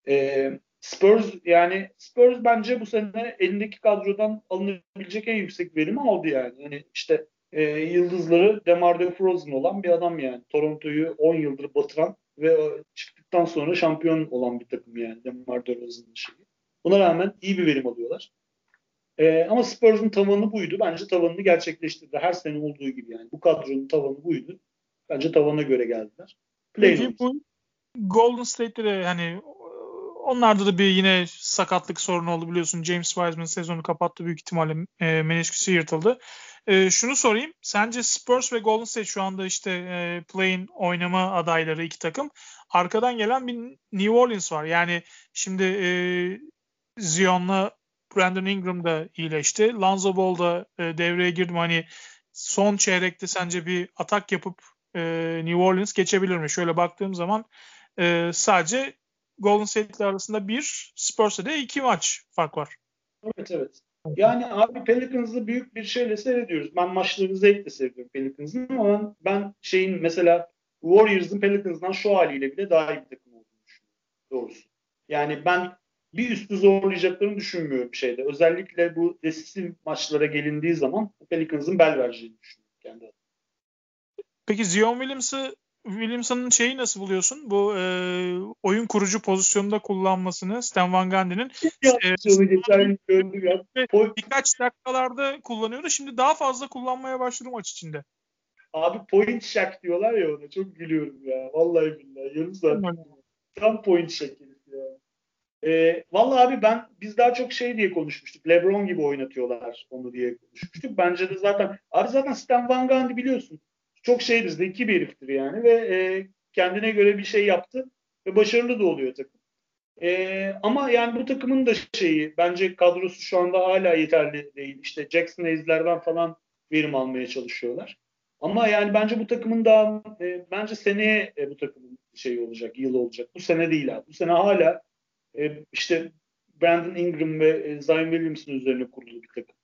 E, Spurs yani Spurs bence bu sene elindeki kadrodan alınabilecek en yüksek verimi aldı yani. Yani işte e, yıldızları DeMar DeRozan olan bir adam yani. Toronto'yu 10 yıldır batıran ve çıktıktan sonra şampiyon olan bir takım yani DeMar DeRozan'ın şeyi. Buna rağmen iyi bir verim alıyorlar. E, ama Spurs'un tavanı buydu. Bence tavanını gerçekleştirdi. Her sene olduğu gibi yani. Bu kadronun tavanı buydu. Bence tavana göre geldiler. Peki bu Golden State'de de hani Onlarda da bir yine sakatlık sorunu oldu biliyorsun. James Wiseman sezonu kapattı büyük ihtimalle e, menisküsü yırtıldı. E, şunu sorayım. Sence Spurs ve Golden State şu anda işte e, play'in oynama adayları iki takım. Arkadan gelen bir New Orleans var. Yani şimdi e, Zion'la Brandon Ingram da iyileşti. Lonzo Ball da e, devreye girdi. Hani son çeyrekte sence bir atak yapıp e, New Orleans geçebilir mi? Şöyle baktığım zaman e, sadece Golden State arasında bir, Spurs'ta da iki maç fark var. Evet evet. Yani abi Pelicans'ı büyük bir şeyle seyrediyoruz. Ben maçlarını zevkle seviyorum Pelicans'ın ama ben şeyin mesela Warriors'ın Pelicans'dan şu haliyle bile daha iyi bir takım olduğunu düşünüyorum. Doğrusu. Yani ben bir üstü zorlayacaklarını düşünmüyorum şeyde. Özellikle bu decisive maçlara gelindiği zaman Pelicans'ın bel vereceğini düşünüyorum kendi Peki Zion Williams'ı Williamson'ın şeyi nasıl buluyorsun? Bu e, oyun kurucu pozisyonunda kullanmasını Stan Van Gundy'nin e, birkaç dakikalarda kullanıyordu. Şimdi daha fazla kullanmaya başladı maç içinde. Abi point shack diyorlar ya ona. Çok gülüyorum ya. Vallahi billahi. Yarım saat. Tam point shack ya. E, vallahi abi ben biz daha çok şey diye konuşmuştuk. LeBron gibi oynatıyorlar onu diye konuşmuştuk. Bence de zaten abi zaten Stan Van Gundy biliyorsun çok şeydir, zeki bir heriftir yani ve e, kendine göre bir şey yaptı ve başarılı da oluyor takım. E, ama yani bu takımın da şeyi bence kadrosu şu anda hala yeterli değil. İşte Jackson Hayes'lerden falan verim almaya çalışıyorlar. Ama yani bence bu takımın daha e, bence seneye e, bu takımın şey olacak, yıl olacak. Bu sene değil abi. Bu sene hala e, işte Brandon Ingram ve e, Zion Williamson üzerine kurulu bir takım.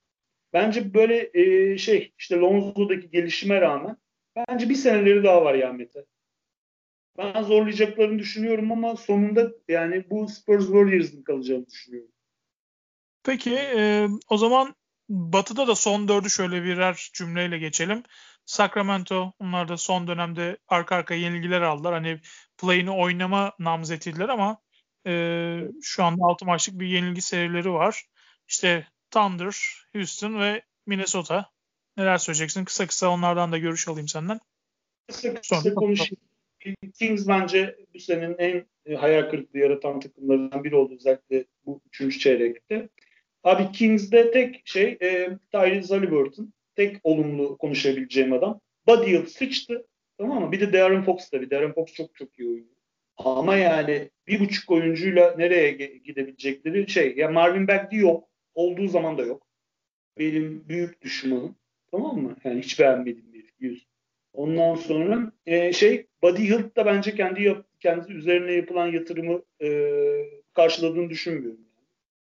Bence böyle e, şey işte Lonzo'daki gelişime rağmen Bence bir seneleri daha var ya Mete. Ben zorlayacaklarını düşünüyorum ama sonunda yani bu Spurs Warriors'ın kalacağını düşünüyorum. Peki e, o zaman Batı'da da son dördü şöyle birer cümleyle geçelim. Sacramento onlar da son dönemde arka arka yenilgiler aldılar. Hani play'ini oynama namzetildiler ama e, şu anda 6 maçlık bir yenilgi serileri var. İşte Thunder, Houston ve Minnesota. Neler söyleyeceksin? Kısa kısa onlardan da görüş alayım senden. Kısa kısa konuşayım. Kings bence bu senenin en e, hayal kırıklığı yaratan takımlarından biri oldu özellikle bu üçüncü çeyrekte. Abi Kings'de tek şey e, Tyrese Halliburton. Tek olumlu konuşabileceğim adam. Buddy sıçtı. Tamam mı? Bir de Darren Fox tabii. Darren Fox çok çok iyi oynuyor. Ama yani bir buçuk oyuncuyla nereye gidebilecekleri şey. Ya Marvin Bagley yok. Olduğu zaman da yok. Benim büyük düşmanım. Tamam mı? Yani hiç beğenmedim bir yüz. Ondan sonra e, şey Buddy Hield da bence kendi yap, kendi üzerine yapılan yatırımı e, karşıladığını düşünmüyorum.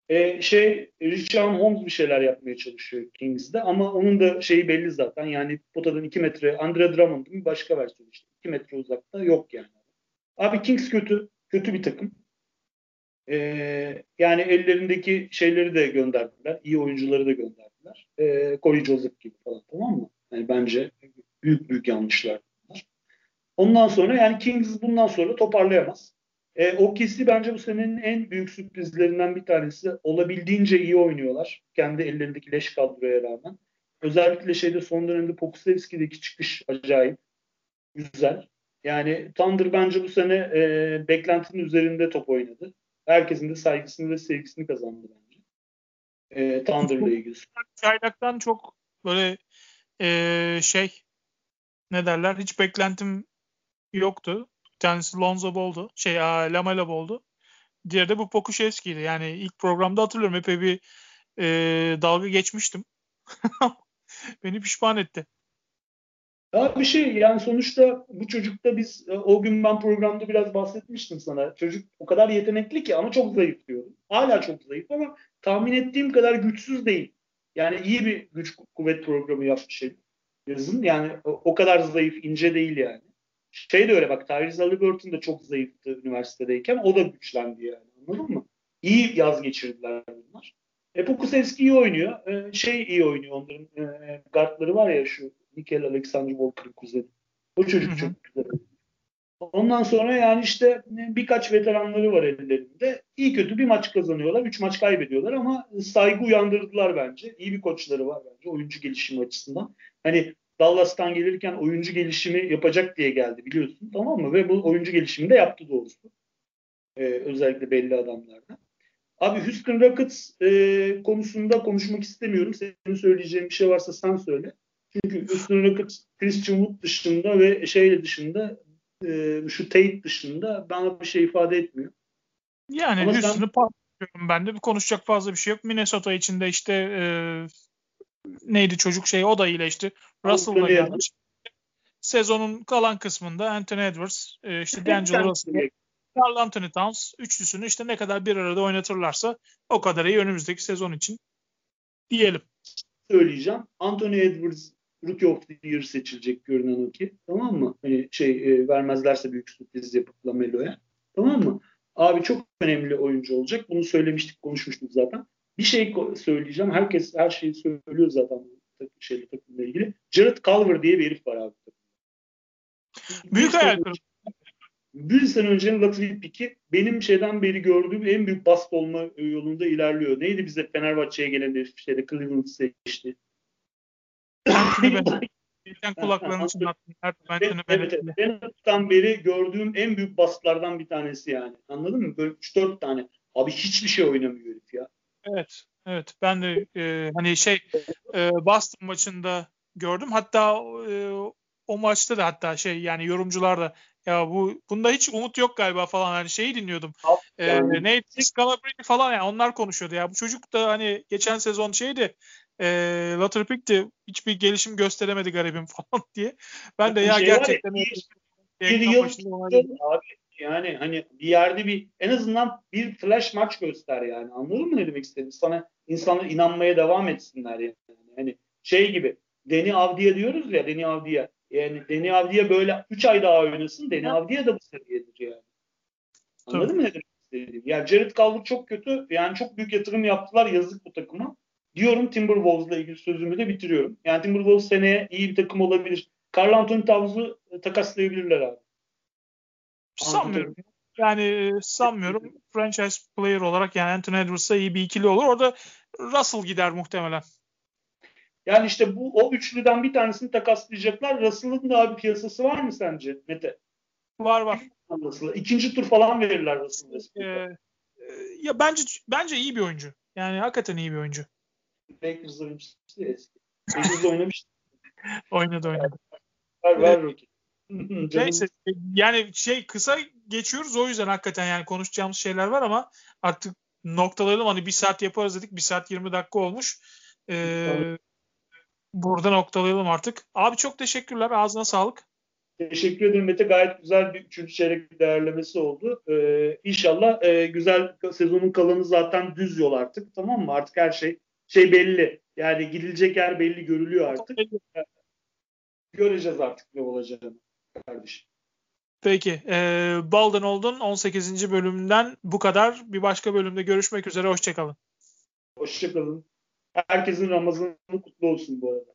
E, şey Richard Holmes bir şeyler yapmaya çalışıyor Kings'de ama onun da şeyi belli zaten. Yani potadan 2 metre Andre Drummond'un başka versiyonu işte. 2 metre uzakta yok yani. Abi Kings kötü. Kötü bir takım. E, yani ellerindeki şeyleri de gönderdiler. iyi oyuncuları da gönderdiler. E, Corey Joseph gibi falan tamam mı? Yani bence büyük büyük yanlışlar bunlar. Ondan sonra yani Kings bundan sonra toparlayamaz. E, OKC bence bu senenin en büyük sürprizlerinden bir tanesi. Olabildiğince iyi oynuyorlar. Kendi ellerindeki leş kadroya rağmen. Özellikle şeyde son dönemde Pokusevski'deki çıkış acayip. Güzel. Yani Thunder bence bu sene e, beklentinin üzerinde top oynadı. Herkesin de saygısını ve sevgisini kazandı bence. E, Thunder'la ilgili. Çaylak'tan çok böyle e, şey ne derler hiç beklentim yoktu tanesi Lonzo Ball'du. Şey Lamela Ball'du. Diğeri de bu Pokuševski'ydi. Yani ilk programda hatırlıyorum epey bir e, dalga geçmiştim. [LAUGHS] Beni pişman etti. Ya bir şey yani sonuçta bu çocukta biz e, o gün ben programda biraz bahsetmiştim sana. Çocuk o kadar yetenekli ki ama çok zayıf diyorum. Hala çok zayıf ama tahmin ettiğim kadar güçsüz değil. Yani iyi bir güç kuvvet programı yapmış yazın. Yani o kadar zayıf, ince değil yani. Şey de öyle bak Tyrese Halliburton da çok zayıftı üniversitedeyken o da güçlendi yani anladın mı? İyi yaz geçirdiler bunlar. E Pokusevski iyi oynuyor. E, şey iyi oynuyor onların e, guardları var ya şu Nikel Alexander Walker'ın kuzeni. O çocuk çok güzel. Ondan sonra yani işte birkaç veteranları var ellerinde. İyi kötü bir maç kazanıyorlar. Üç maç kaybediyorlar ama saygı uyandırdılar bence. İyi bir koçları var bence oyuncu gelişimi açısından. Hani Dallas'tan gelirken oyuncu gelişimi yapacak diye geldi biliyorsun tamam mı? Ve bu oyuncu gelişimi de yaptı doğrusu. Ee, özellikle belli adamlardan. Abi Houston Rockets e, konusunda konuşmak istemiyorum. Senin söyleyeceğin bir şey varsa sen söyle. Çünkü Houston Rockets Christian Wood dışında ve şeyle dışında e, şu Tate dışında bana bir şey ifade etmiyor. Yani Ama Houston'ı sen... ben de. Bir konuşacak fazla bir şey yok. Minnesota içinde işte e, neydi çocuk şey o da iyileşti. Russell da geldi. Sezonun kalan kısmında Anthony Edwards, e, işte D'Angelo Russell, Carl Anthony Towns üçlüsünü işte ne kadar bir arada oynatırlarsa o kadar iyi önümüzdeki sezon için diyelim. Söyleyeceğim. Anthony Edwards Rookie of the Year seçilecek görünen o ki. Tamam mı? Hani şey e, vermezlerse büyük sürpriz yapıp Lamelo'ya. Tamam mı? Abi çok önemli oyuncu olacak. Bunu söylemiştik, konuşmuştuk zaten. Bir şey söyleyeceğim. Herkes her şeyi söylüyor zaten şeyle takımla ilgili. Jared Culver diye bir herif var abi. Büyük hayal Bir sene öncenin lottery piki benim şeyden beri gördüğüm en büyük bast olma yolunda ilerliyor. Neydi bize Fenerbahçe'ye gelen bir şeyde Cleveland seçti. Sen [LAUGHS] kulaklarını çınlattın. Ben, evet, evet. Ben beri gördüğüm en büyük bastlardan bir tanesi yani. Anladın mı? Böyle 3-4 tane. Abi hiçbir şey oynamıyor herif ya. Evet. Evet. Ben de e, hani şey e, Boston maçında gördüm. Hatta e, o maçta da hatta şey yani yorumcular da ya bu bunda hiç umut yok galiba falan hani şeyi dinliyordum. E, yani. neydi? Scalabrini falan yani onlar konuşuyordu ya. Bu çocuk da hani geçen sezon şeydi e, lottery pick'ti hiçbir gelişim gösteremedi garibim [LAUGHS] falan diye. Ben de ya şey gerçekten ya, bir, bir yıl abi yani hani bir yerde bir en azından bir flash maç göster yani. Anladın mı ne demek istedim? Sana insanlar inanmaya devam etsinler yani. Hani şey gibi Deni Avdiye diyoruz ya Deni Avdiye. Yani Deni Avdiye böyle 3 ay daha oynasın. Deni Avdiye de bu seviyedir yani. Anladın Tabii. mı ne demek istediğim? Yani Jared Calvert çok kötü. Yani çok büyük yatırım yaptılar. Yazık bu takıma. Diyorum Timberwolves'la ilgili sözümü de bitiriyorum. Yani Timberwolves seneye iyi bir takım olabilir. Carl Anthony Towns'u takaslayabilirler abi. Sanmıyorum. Yani e, sanmıyorum. Franchise player olarak yani Anthony Edwards'a iyi bir ikili olur. Orada Russell gider muhtemelen. Yani işte bu o üçlüden bir tanesini takaslayacaklar. Russell'ın da abi piyasası var mı sence Mete? Var var. Russell'a. İkinci tur falan verirler Russell'a. Ee, ya bence bence iyi bir oyuncu. Yani hakikaten iyi bir oyuncu. Lakers oyuncusu eski. Lakers'da oynamış. [LAUGHS] oynadı oynadı. Ver ver Rocky. Neyse yani şey kısa geçiyoruz o yüzden hakikaten yani konuşacağımız şeyler var ama artık noktalayalım hani bir saat yaparız dedik bir saat 20 dakika olmuş. Ee, burada noktalayalım artık. Abi çok teşekkürler ağzına sağlık. Teşekkür ederim Mete. Gayet güzel bir üçüncü çeyrek değerlemesi oldu. Ee, inşallah e, güzel sezonun kalanı zaten düz yol artık. Tamam mı? Artık her şey şey belli. Yani gidilecek yer belli görülüyor artık. Göreceğiz artık ne olacağını kardeşim. Peki. E, Baldan Old'un 18. bölümünden bu kadar. Bir başka bölümde görüşmek üzere. Hoşçakalın. Hoşçakalın. Herkesin Ramazanı kutlu olsun bu arada.